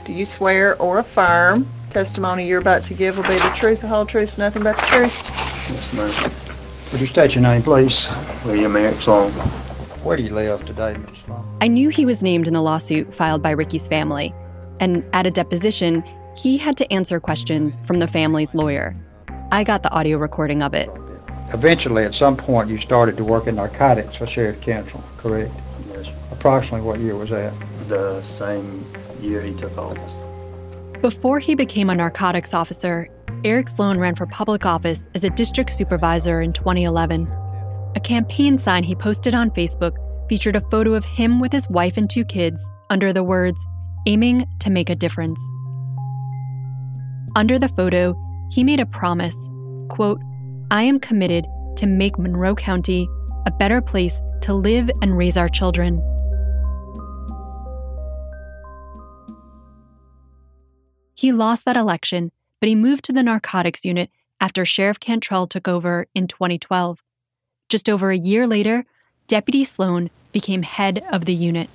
Do you swear or affirm testimony you're about to give will be the truth, the whole truth, nothing but the truth? Yes, ma'am. Would you state your name, please? William Eric Sloan. Where do you live today, Mr. Sloan? I knew he was named in the lawsuit filed by Ricky's family, and at a deposition, he had to answer questions from the family's lawyer. I got the audio recording of it. Eventually, at some point, you started to work in narcotics for Sheriff Cantrell, correct? Yes, Approximately what year was that? the same year he took office. Before he became a narcotics officer, Eric Sloan ran for public office as a district supervisor in 2011. A campaign sign he posted on Facebook featured a photo of him with his wife and two kids under the words, aiming to make a difference. Under the photo, he made a promise quote, I am committed to make Monroe County a better place to live and raise our children. He lost that election, but he moved to the narcotics unit after Sheriff Cantrell took over in 2012. Just over a year later, Deputy Sloan became head of the unit.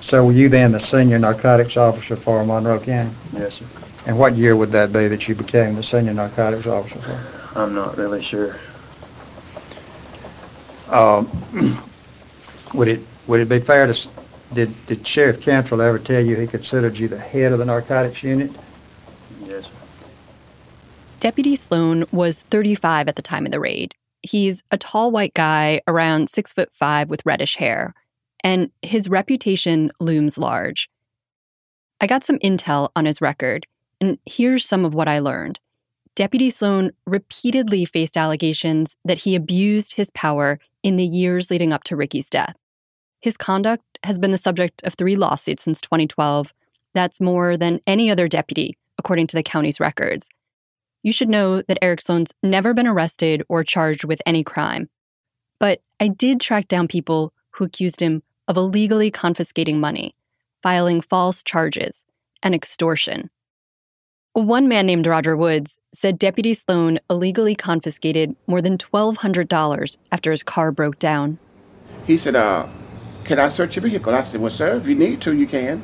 So were you then the senior narcotics officer for Monroe County? Yes, sir. And what year would that be that you became the senior narcotics officer for? I'm not really sure. Um, would it would it be fair to did did Sheriff Cantrell ever tell you he considered you the head of the narcotics unit? Deputy Sloan was 35 at the time of the raid. He's a tall white guy around six foot five with reddish hair, and his reputation looms large. I got some intel on his record, and here's some of what I learned. Deputy Sloan repeatedly faced allegations that he abused his power in the years leading up to Ricky's death. His conduct has been the subject of three lawsuits since 2012. That's more than any other deputy, according to the county's records. You should know that Eric Sloan's never been arrested or charged with any crime. But I did track down people who accused him of illegally confiscating money, filing false charges, and extortion. One man named Roger Woods said Deputy Sloan illegally confiscated more than $1,200 after his car broke down. He said, uh, can I search your vehicle? I said, well, sir, if you need to, you can.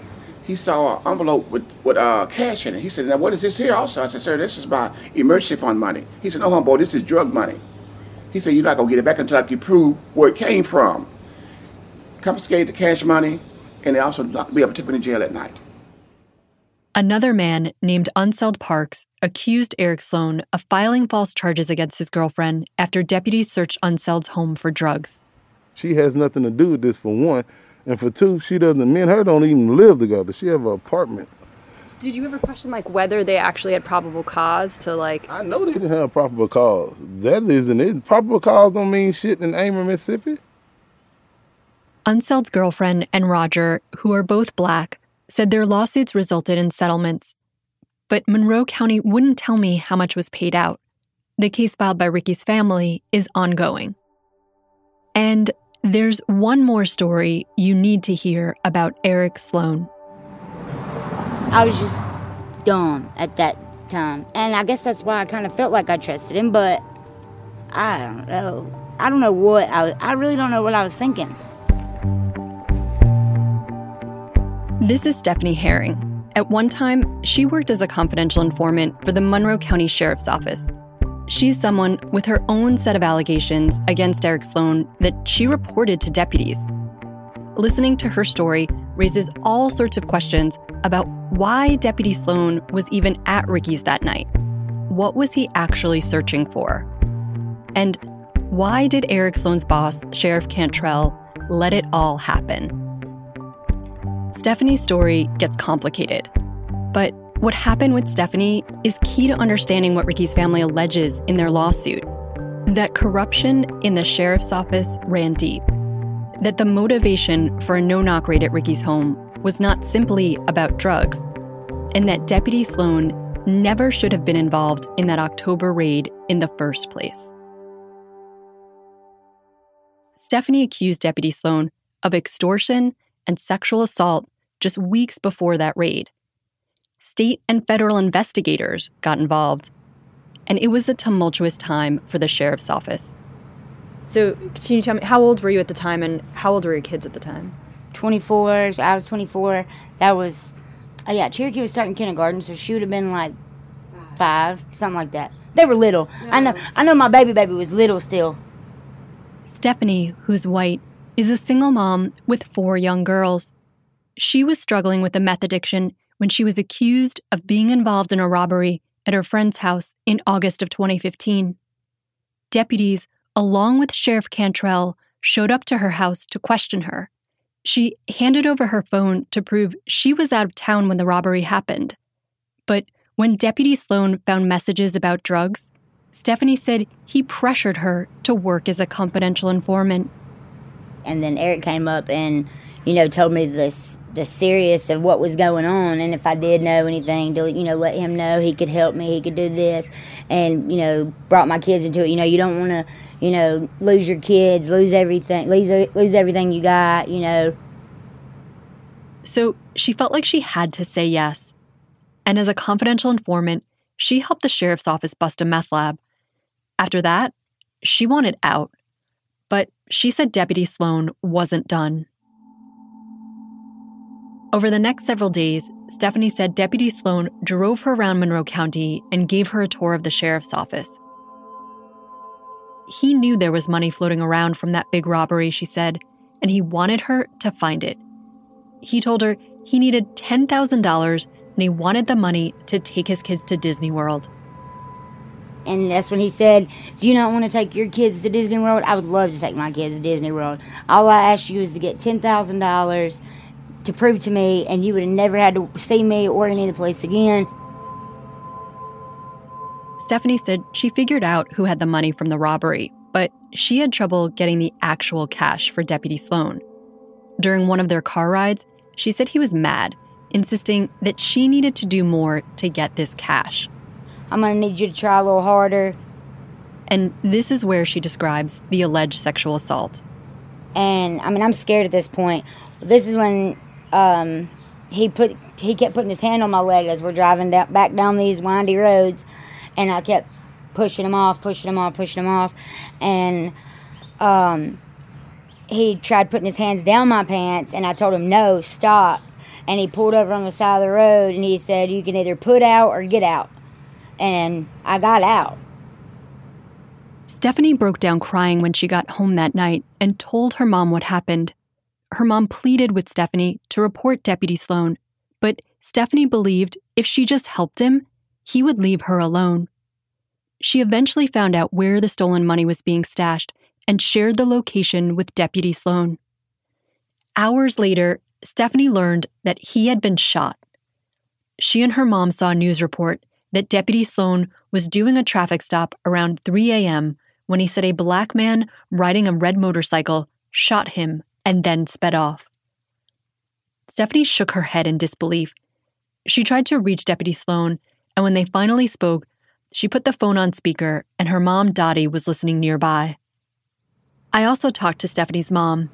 He saw an envelope with, with uh, cash in it. He said, now what is this here also? I said, sir, this is my emergency fund money. He said, no, homeboy, this is drug money. He said, you're not going to get it back until you prove where it came from. Confiscate the cash money, and they also locked me up and took me to jail at night. Another man named Unseld Parks accused Eric Sloan of filing false charges against his girlfriend after deputies searched Unseld's home for drugs. She has nothing to do with this for one, and for two, she doesn't. Me and her don't even live together. She have an apartment. Did you ever question like whether they actually had probable cause to like? I know they didn't have probable cause. That isn't it. Probable cause don't mean shit in Amory, Mississippi. Unseld's girlfriend and Roger, who are both black, said their lawsuits resulted in settlements. But Monroe County wouldn't tell me how much was paid out. The case filed by Ricky's family is ongoing. And there's one more story you need to hear about Eric Sloan. I was just dumb at that time. And I guess that's why I kind of felt like I trusted him, but I don't know. I don't know what I, I really don't know what I was thinking. This is Stephanie Herring. At one time, she worked as a confidential informant for the Monroe County Sheriff's Office. She's someone with her own set of allegations against Eric Sloan that she reported to deputies. Listening to her story raises all sorts of questions about why Deputy Sloan was even at Ricky's that night. What was he actually searching for? And why did Eric Sloan's boss, Sheriff Cantrell, let it all happen? Stephanie's story gets complicated. But what happened with Stephanie is key to understanding what Ricky's family alleges in their lawsuit that corruption in the sheriff's office ran deep, that the motivation for a no knock raid at Ricky's home was not simply about drugs, and that Deputy Sloan never should have been involved in that October raid in the first place. Stephanie accused Deputy Sloan of extortion and sexual assault just weeks before that raid. State and federal investigators got involved, and it was a tumultuous time for the sheriff's office. So, can you tell me how old were you at the time, and how old were your kids at the time? 24, I was 24. That was, oh yeah, Cherokee was starting kindergarten, so she would have been like five, something like that. They were little. I know, I know my baby baby was little still. Stephanie, who's white, is a single mom with four young girls. She was struggling with a meth addiction when she was accused of being involved in a robbery at her friend's house in August of 2015. Deputies, along with Sheriff Cantrell, showed up to her house to question her. She handed over her phone to prove she was out of town when the robbery happened. But When Deputy Sloan found messages about drugs, Stephanie said he pressured her to work as a confidential informant. And then Eric came up and, you know, told me this the serious of what was going on and if I did know anything to you know let him know he could help me he could do this and you know brought my kids into it you know you don't want to you know lose your kids lose everything lose lose everything you got you know So she felt like she had to say yes. And as a confidential informant, she helped the sheriff's office bust a meth lab. After that, she wanted out. But she said Deputy Sloan wasn't done. Over the next several days, Stephanie said Deputy Sloan drove her around Monroe County and gave her a tour of the sheriff's office. He knew there was money floating around from that big robbery, she said, and he wanted her to find it. He told her he needed $10,000 and he wanted the money to take his kids to Disney World. and that's when he said do you not want to take your kids to Disney World I would love to take my kids to Disney World all I asked you is to get $10,000 to prove to me and you would have never had to see me or any of the place again Stephanie said she figured out who had the money from the robbery, but she had trouble getting the actual cash for Deputy Sloan. During one of their car rides, she said he was mad, insisting that she needed to do more to get this cash. I'm gonna need you to try a little harder And this is where she describes the alleged sexual assault. and I mean I'm scared at this point. This is when um, he put he kept putting his hand on my leg as we're driving down, back down these windy roads, and I kept pushing him off, pushing him off, pushing him off, and um, he tried putting his hands down my pants, and I told him no, stop, and he pulled over on the side of the road, and he said you can either put out or get out, and I got out. Stephanie broke down crying when she got home that night and told her mom what happened. Her mom pleaded with Stephanie to report Deputy Sloan, but Stephanie believed if she just helped him, he would leave her alone. She eventually found out where the stolen money was being stashed and shared the location with Deputy Sloan. Hours later, Stephanie learned that he had been shot. She and her mom saw a news report that Deputy Sloan was doing a traffic stop around 3 a.m. when he said a black man riding a red motorcycle shot him and then sped off. Stephanie shook her head in disbelief. She tried to reach Deputy Sloan, and when they finally spoke, she put the phone on speaker, and her mom, Dottie, was listening nearby. I also talked to Stephanie's mom,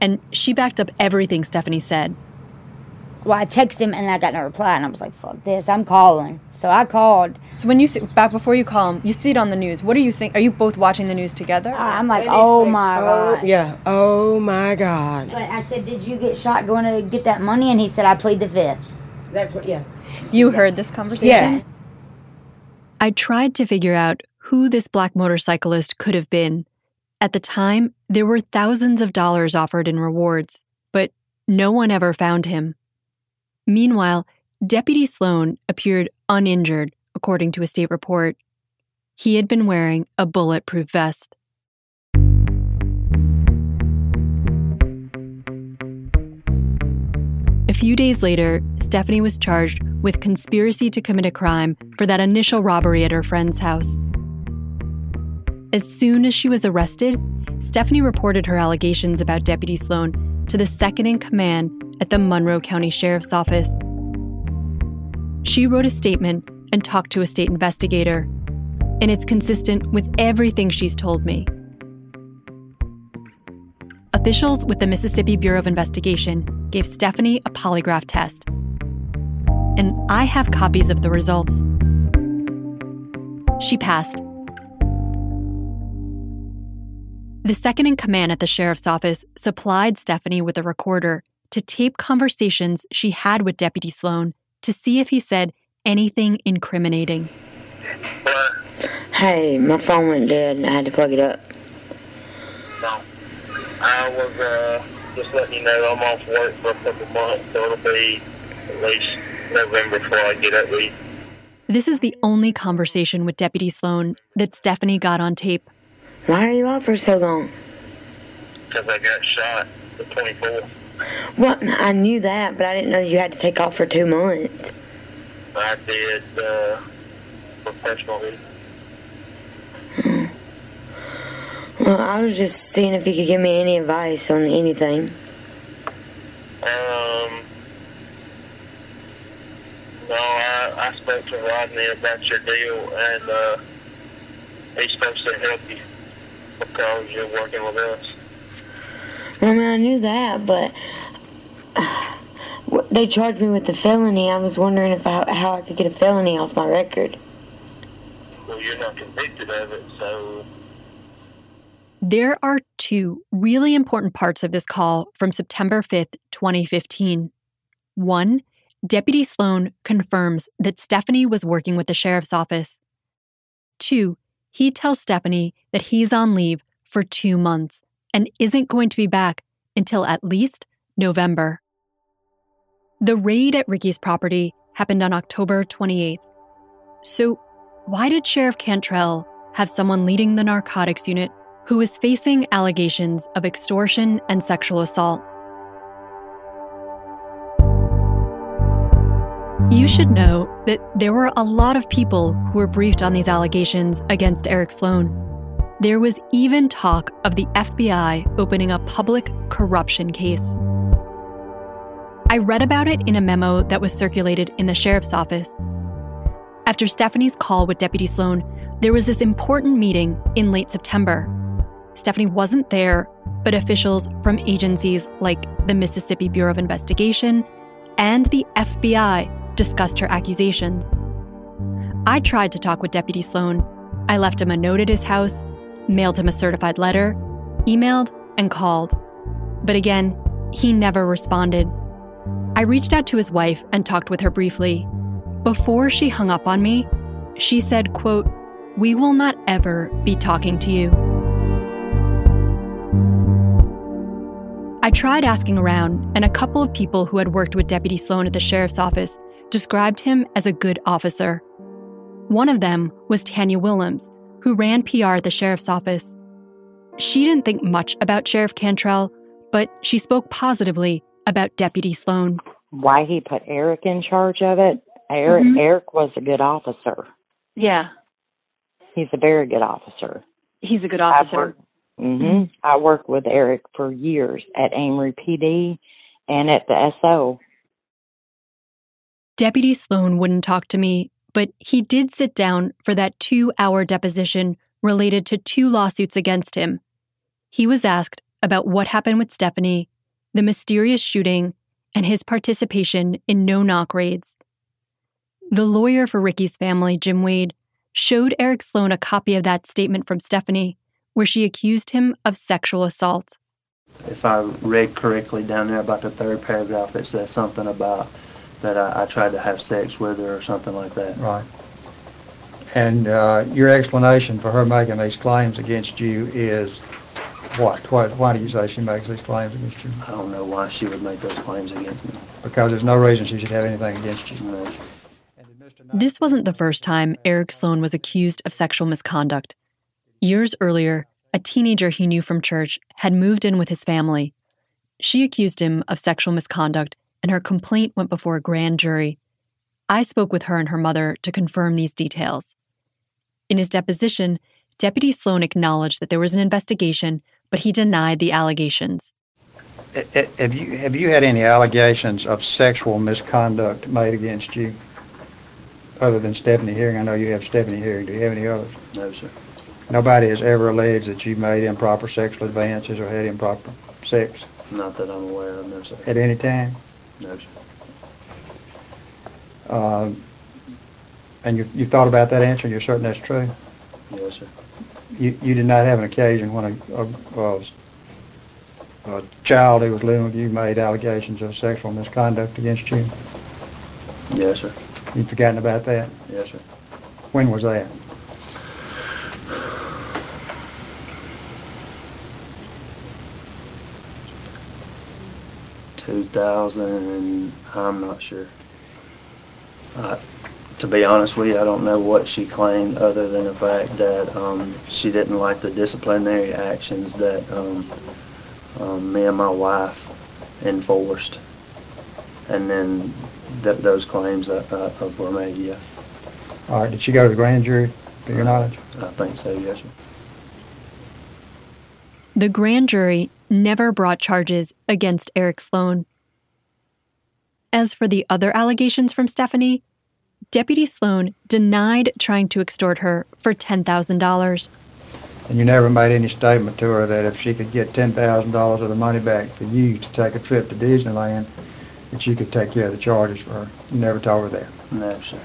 and she backed up everything Stephanie said. Well, I texted him and I got no reply, and I was like, "Fuck this! I'm calling." So I called. So when you see, back before you call him, you see it on the news. What do you think? Are you both watching the news together? Uh, I'm like, "Oh my Oh, god!" yeah. Oh my God. But I said, "Did you get shot going to get that money?" And he said, "I plead the fifth. That's what. Yeah. You heard this conversation? Yeah. I tried to figure out who this black motorcyclist could have been. At the time, there were thousands of dollars offered in rewards, but no one ever found him. Meanwhile, Deputy Sloan appeared uninjured, according to a state report. He had been wearing a bulletproof vest. A few days later, Stephanie was charged with conspiracy to commit a crime for that initial robbery at her friend's house. As soon as she was arrested, Stephanie reported her allegations about Deputy Sloan to the second in command at the Monroe County Sheriff's Office. She wrote a statement and talked to a state investigator, and it's consistent with everything she's told me. Officials with the Mississippi Bureau of Investigation gave Stephanie a polygraph test. And I have copies of the results. She passed. The second in command at the sheriff's office supplied Stephanie with a recorder to tape conversations she had with Deputy Sloan to see if he said anything incriminating. Hey, my phone went dead and I had to plug it up. No. I was uh, just letting you know I'm off work for a couple months, so it'll be at least November before I get at least. This is the only conversation with Deputy Sloan that Stephanie got on tape. Why are you out for so long? Because I got shot the 24th. Well, I knew that, but I didn't know you had to take off for two months. I did uh, professionally. Well, I was just seeing if you could give me any advice on anything. Um, no, I, I spoke to Rodney about your deal, and uh, he's supposed to help you because you're working with us. I mean, I knew that, but what- they charged me with the felony. I was wondering if I, how I could get a felony off my record. Well, you're not convicted of it, so There are two really important parts of this call from September 5th, 2015. One, Deputy Sloan confirms that Stephanie was working with the sheriff's office. Two, he tells Stephanie that he's on leave for two months and isn't going to be back until at least November. The raid at Ricky's property happened on October 28th. So, why did Sheriff Cantrell have someone leading the narcotics unit who was facing allegations of extortion and sexual assault? You should know that there were a lot of people who were briefed on these allegations against Eric Sloan. There was even talk of the FBI opening a public corruption case. I read about it in a memo that was circulated in the sheriff's office. After Stephanie's call with Deputy Sloan, there was this important meeting in late September. Stephanie wasn't there, but officials from agencies like the Mississippi Bureau of Investigation and the FBI discussed her accusations. I tried to talk with Deputy Sloan. I left him a note at his house, mailed him a certified letter, emailed, and called. But again, he never responded. I reached out to his wife and talked with her briefly. Before she hung up on me, she said, quote, "We will not ever be talking to you." I tried asking around, and a couple of people who had worked with Deputy Sloan at the sheriff's office described him as a good officer. One of them was Tanya Willems, who ran PR at the sheriff's office. She didn't think much about Sheriff Cantrell, but she spoke positively about Deputy Sloan. Why he put Eric in charge of it? Eric, Mhm. Eric was a good officer. Yeah, He's a very good officer. he's a good officer. hmm I worked with Eric for years at Amory PD and at the SO. Deputy Sloan wouldn't talk to me, but he did sit down for that two hour deposition related to two lawsuits against him. He was asked about what happened with Stephanie, the mysterious shooting, and his participation in no knock raids. The lawyer for Ricky's family, Jim Wade, showed Eric Sloan a copy of that statement from Stephanie, where she accused him of sexual assault. If I read correctly down there about the third paragraph, it says something about that I, I tried to have sex with her or something like that. Right. And uh, your explanation for her making these claims against you is what? Why, why do you say she makes these claims against you? I don't know why she would make those claims against me. Because there's no reason she should have anything against you. No. This wasn't the first time Eric Sloan was accused of sexual misconduct. Years earlier, a teenager he knew from church had moved in with his family. She accused him of sexual misconduct, and her complaint went before a grand jury. I spoke with her and her mother to confirm these details. In his deposition, Deputy Sloan acknowledged that there was an investigation, but he denied the allegations. I- I- Have you, have you had any allegations of sexual misconduct made against you? Other than Stephanie Herring? I know you have Stephanie Herring. Do you have any others? No, sir. Nobody has ever alleged that you made improper sexual advances or had improper sex Not that I'm aware of, no, sir. at any time? No, sir. Uh, And you, you thought about that answer, and you're certain that's true? Yes, sir. You, you did not have an occasion when a, a, a, a child who was living with you made allegations of sexual misconduct against you? Yes, sir. You've forgotten about that? Yes, sir. When was that? Two thousand, I'm not sure. Uh, to be honest with you, I don't know what she claimed other than the fact that, um, she didn't like the disciplinary actions that, um, um, me and my wife enforced. and then th- those claims uh, uh, were made, yeah. All right, did she go to the grand jury, to your knowledge? I think so, yes, sir. The grand jury never brought charges against Eric Sloan. As for the other allegations from Stephanie, Deputy Sloan denied trying to extort her for $10,000. And you never made any statement to her that if she could get $10,000 of the money back for you to take a trip to Disneyland, that you could take care of the charges for her. You never told her that. No, sir.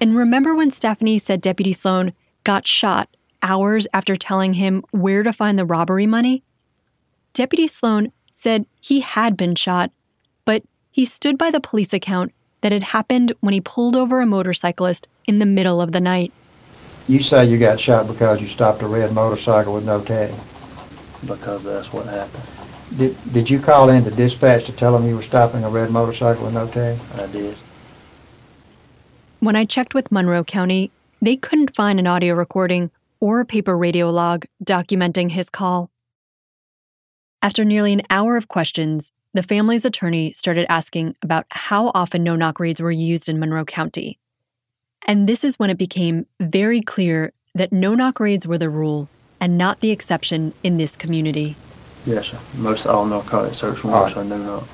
And remember when Stephanie said Deputy Sloan got shot hours after telling him where to find the robbery money? Deputy Sloan said he had been shot, but he stood by the police account that had happened when he pulled over a motorcyclist in the middle of the night. You say you got shot because you stopped a red motorcycle with no tag. Because that's what happened. Did, did you call in to dispatch to tell them you were stopping a red motorcycle with no tag? I did. When I checked with Monroe County, they couldn't find an audio recording or a paper radio log documenting his call. After nearly an hour of questions, the family's attorney started asking about how often no knock raids were used in Monroe County. And this is when it became very clear that no knock raids were the rule and not the exception in this community. Yes, sir. Most all narcotic search warrants are no knock.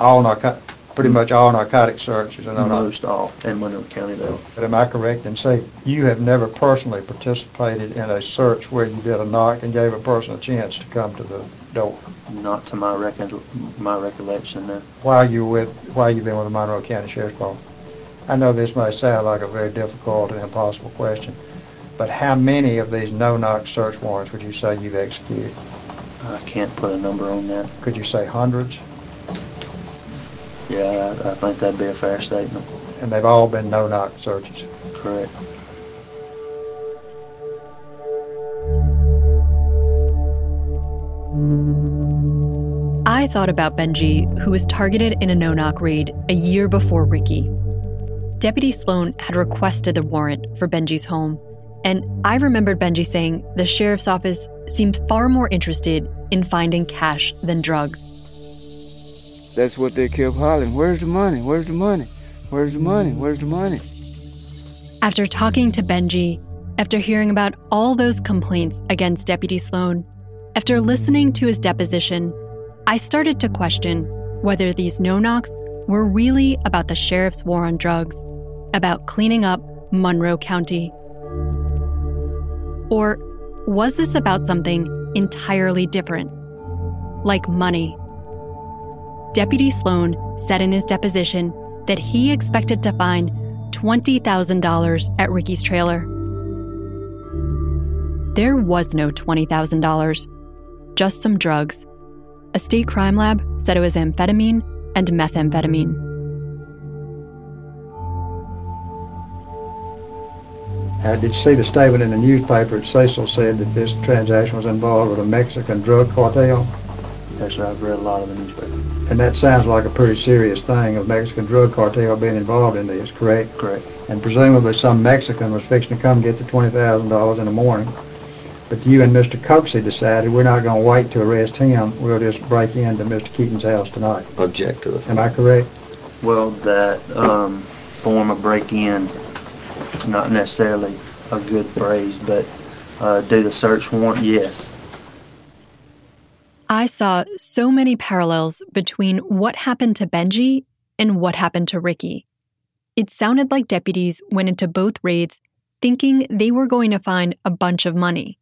All narcotic, pretty much all narcotic searches are no knock. Most all in Monroe County, though. But am I correct in saying you have never personally participated in a search where you did a knock and gave a person a chance to come to the door? Not to my my recollection, no. While you with while you've been with the Monroe County Sheriff's Department? I know this may sound like a very difficult and impossible question, but how many of these no-knock search warrants would you say you've executed? I can't put a number on that. Could you say hundreds? Yeah, I, I think that'd be a fair statement. And they've all been no-knock searches? Correct. I thought about Benji, who was targeted in a no knock raid a year before Ricky. Deputy Sloan had requested the warrant for Benji's home, and I remembered Benji saying the sheriff's office seemed far more interested in finding cash than drugs. That's what they kept hollering. Where's the money? Where's the money? Where's the money? Where's the money? After talking to Benji, after hearing about all those complaints against Deputy Sloan, after listening to his deposition, I started to question whether these no knocks were really about the sheriff's war on drugs, about cleaning up Monroe County. Or was this about something entirely different? Like money. Deputy Sloan said in his deposition that he expected to find $20,000 at Ricky's trailer. There was no $20,000, just some drugs. A state crime lab said it was amphetamine and methamphetamine. Uh, did you see the statement in the newspaper that Cecil said that this transaction was involved with a Mexican drug cartel? Yes, sir. I've read a lot of the newspaper. And that sounds like a pretty serious thing, a Mexican drug cartel being involved in this, correct? Correct. And presumably some Mexican was fixing to come get the $20,000 in the morning. But you and Mr. Coxey decided we're not going to wait to arrest him. We'll just break into Mr. Keaton's house tonight. Object to it. Am I correct? Well, that um, form of break-in, not necessarily a good phrase, but uh, do the search warrant, yes. I saw so many parallels between what happened to Benji and what happened to Ricky. It sounded like deputies went into both raids thinking they were going to find a bunch of money.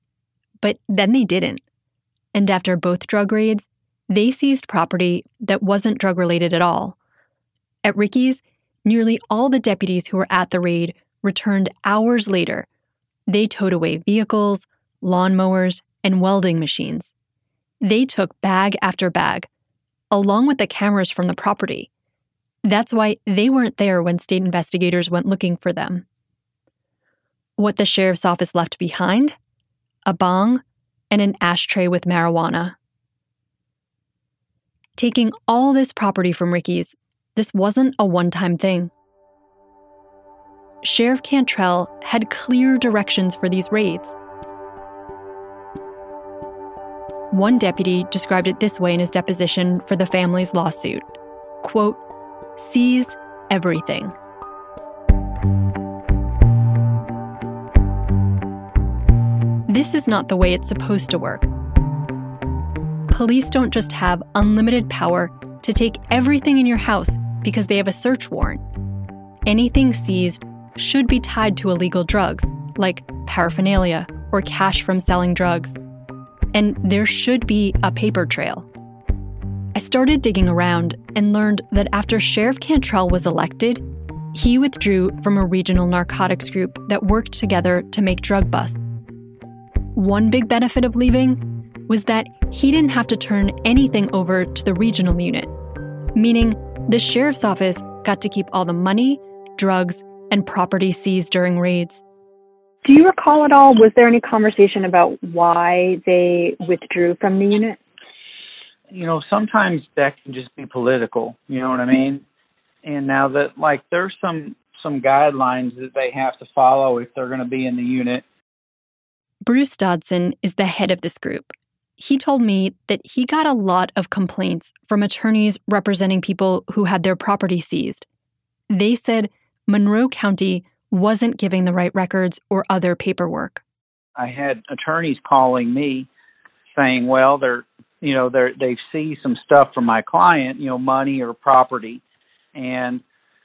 But then they didn't. And after both drug raids, they seized property that wasn't drug related at all. At Ricky's, nearly all the deputies who were at the raid returned hours later. They towed away vehicles, lawnmowers, and welding machines. They took bag after bag, along with the cameras from the property. That's why they weren't there when state investigators went looking for them. What the sheriff's office left behind? A bong and an ashtray with marijuana. Taking all this property from Ricky's, this wasn't a one time thing. Sheriff Cantrell had clear directions for these raids. One deputy described it this way in his deposition for the family's lawsuit. quote, seize everything. This is not the way it's supposed to work. Police don't just have unlimited power to take everything in your house because they have a search warrant. Anything seized should be tied to illegal drugs, like paraphernalia or cash from selling drugs. And there should be a paper trail. I started digging around and learned that after Sheriff Cantrell was elected, he withdrew from a regional narcotics group that worked together to make drug busts. One big benefit of leaving was that he didn't have to turn anything over to the regional unit, meaning the sheriff's office got to keep all the money, drugs, and property seized during raids. Do you recall at all, was there any conversation about why they withdrew from the unit? You know, sometimes that can just be political, you know what I mean? And now that like there's some some guidelines that they have to follow if they're going to be in the unit. Bruce Dodson is the head of this group. He told me that he got a lot of complaints from attorneys representing people who had their property seized. They said Monroe County wasn't giving the right records or other paperwork. I had attorneys calling me saying, "Well, they're, you know, they're they've seized some stuff from my client, you know, money or property, and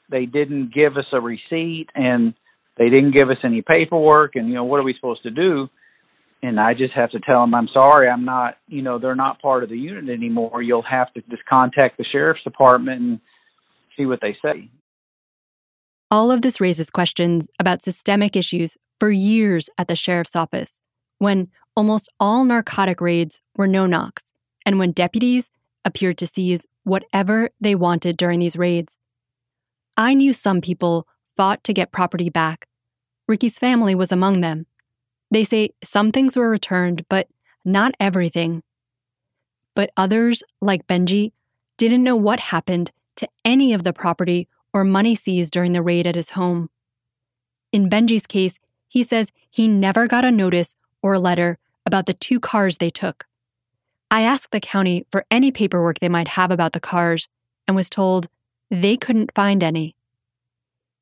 they didn't give us a receipt and they didn't give us any paperwork, and you know, what are we supposed to do?" And I just have to tell them, "I'm sorry, I'm not, you know, they're not part of the unit anymore. You'll have to just contact the sheriff's department and see what they say." All of this raises questions about systemic issues for years at the sheriff's office, when almost all narcotic raids were no knocks, and when deputies appeared to seize whatever they wanted during these raids. I knew some people fought to get property back. Ricky's family was among them. They say some things were returned, but not everything. But others, like Benji, didn't know what happened to any of the property or money seized during the raid at his home. In Benji's case, he says he never got a notice or a letter about the two cars they took. I asked the county for any paperwork they might have about the cars and was told they couldn't find any.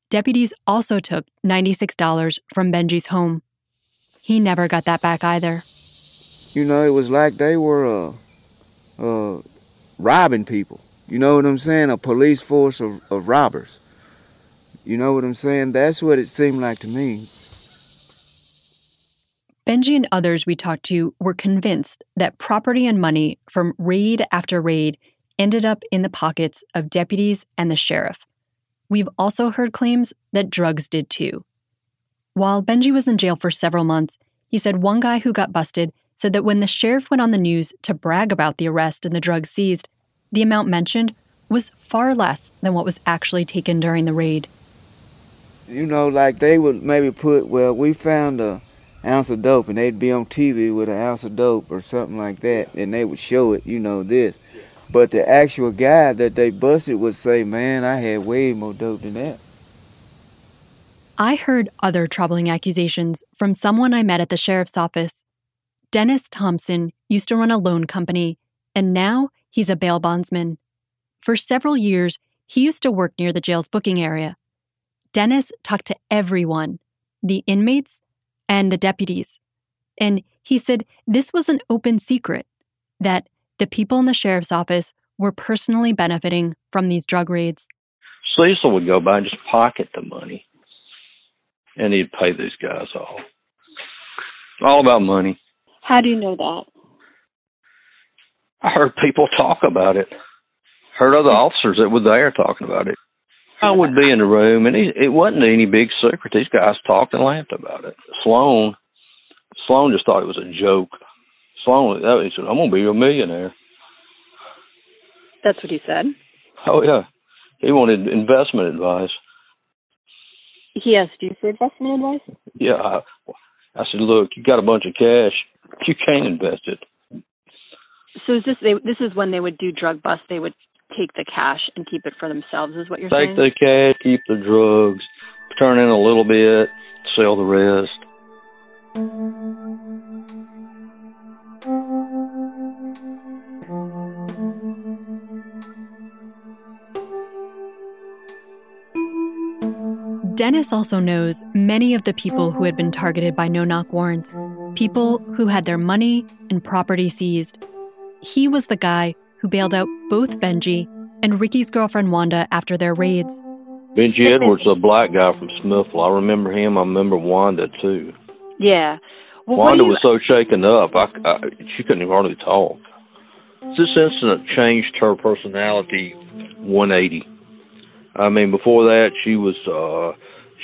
Deputies also took $96 from Benji's home. He never got that back either. You know, it was like they were uh, uh, robbing people. You know what I'm saying? A police force of, of robbers. You know what I'm saying? That's what it seemed like to me. Benji and others we talked to were convinced that property and money from raid after raid ended up in the pockets of deputies and the sheriff. We've also heard claims that drugs did too. While Benji was in jail for several months, he said one guy who got busted said that when the sheriff went on the news to brag about the arrest and the drugs seized, the amount mentioned was far less than what was actually taken during the raid. You know, like they would maybe put, well, we found a ounce of dope, and they'd be on TV with an ounce of dope or something like that, and they would show it, you know, this. But the actual guy that they busted would say, man, I had way more dope than that. I heard other troubling accusations from someone I met at the sheriff's office. Dennis Thompson used to run a loan company, and now he's a bail bondsman. For several years, he used to work near the jail's booking area. Dennis talked to everyone the inmates and the deputies. And he said this was an open secret that the people in the sheriff's office were personally benefiting from these drug raids. Cecil would go by and just pocket the money, and he'd pay these guys off. All about money. How do you know that? I heard people talk about it. Heard other officers that were there talking about it. I would be in the room, and he, it wasn't any big secret. These guys talked and laughed about it. Sloan, Sloan just thought it was a joke. Sloan, he said, "I'm gonna be a millionaire." That's what he said. Oh yeah, he wanted investment advice. He asked you for investment advice? Yeah, I, I said, "Look, you got a bunch of cash. You can't invest it." So is this they, this is when they would do drug busts? They would take the cash and keep it for themselves. Is what you're Take saying? Take the cash, keep the drugs, turn in a little bit, sell the rest. Dennis also knows many of the people who had been targeted by no knock warrants, people who had their money and property seized. He was the guy who bailed out both Benji and Ricky's girlfriend Wanda after their raids. Benji Edwards, a black guy from Smithville. I remember him. I remember Wanda too. Yeah. Well, Wanda you- was so shaken up, I, I, she couldn't even hardly talk. This incident changed her personality 180. I mean, before that, she was uh,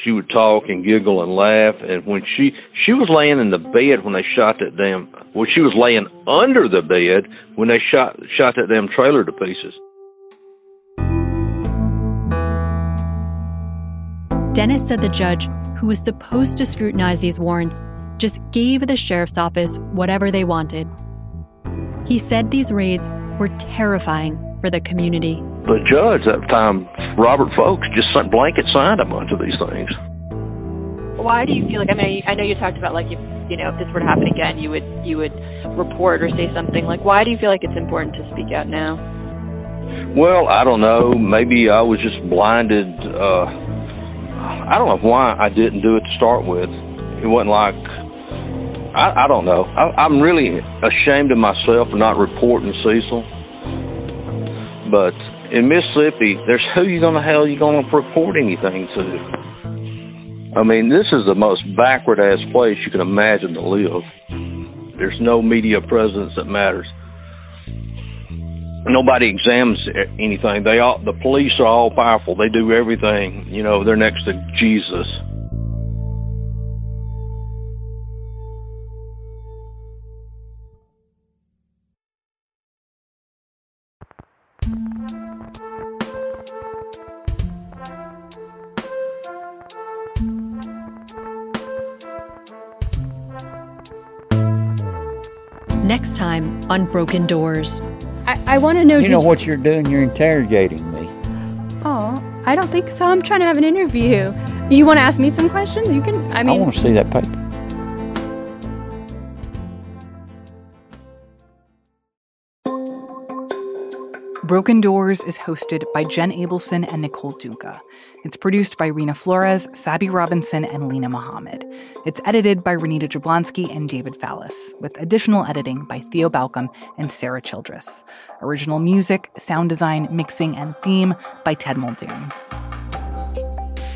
she would talk and giggle and laugh, and when she she was laying in the bed when they shot that damn. Well, she was laying under the bed when they shot shot that damn trailer to pieces. Dennis said the judge, who was supposed to scrutinize these warrants, just gave the sheriff's office whatever they wanted. He said these raids were terrifying for the community. The judge at the time, Robert Folks, just sent blanket signed a bunch of these things. Why do you feel like? I mean, I know you talked about like if you know if this were to happen again, you would you would report or say something. Like, why do you feel like it's important to speak out now? Well, I don't know. Maybe I was just blinded. Uh, I don't know why I didn't do it to start with. It wasn't like I, I don't know. I, I'm really ashamed of myself for not reporting Cecil. But in Mississippi, there's who you gonna hell you gonna report anything to? I mean, this is the most backward ass place you can imagine to live. There's no media presence that matters. Nobody examines anything. They all the police are all powerful. They do everything. You know, they're next to Jesus. Next time on Broken Doors. I, I want to know. You know what you're doing? You're interrogating me. Oh, I don't think so. I'm trying to have an interview. You want to ask me some questions? You can. I mean, I want to see that paper. Broken Doors is hosted by Jenn Abelson and Nicole Dungca. It's produced by Reena Flores, Sabi Robinson, and Lena Mohammed. It's edited by Renita Jablonski and David Fallis, with additional editing by Theo Balcomb and Sarah Childress. Original music, sound design, mixing, and theme by Ted Muldoon.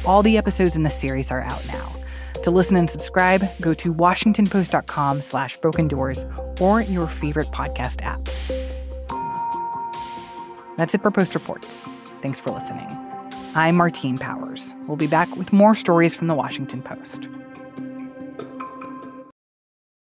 All the episodes in the series are out now. To listen and subscribe, go to washingtonpost.com slash broken doors or your favorite podcast app. That's it for Post Reports. Thanks for listening. I'm Martine Powers. We'll be back with more stories from the Washington Post.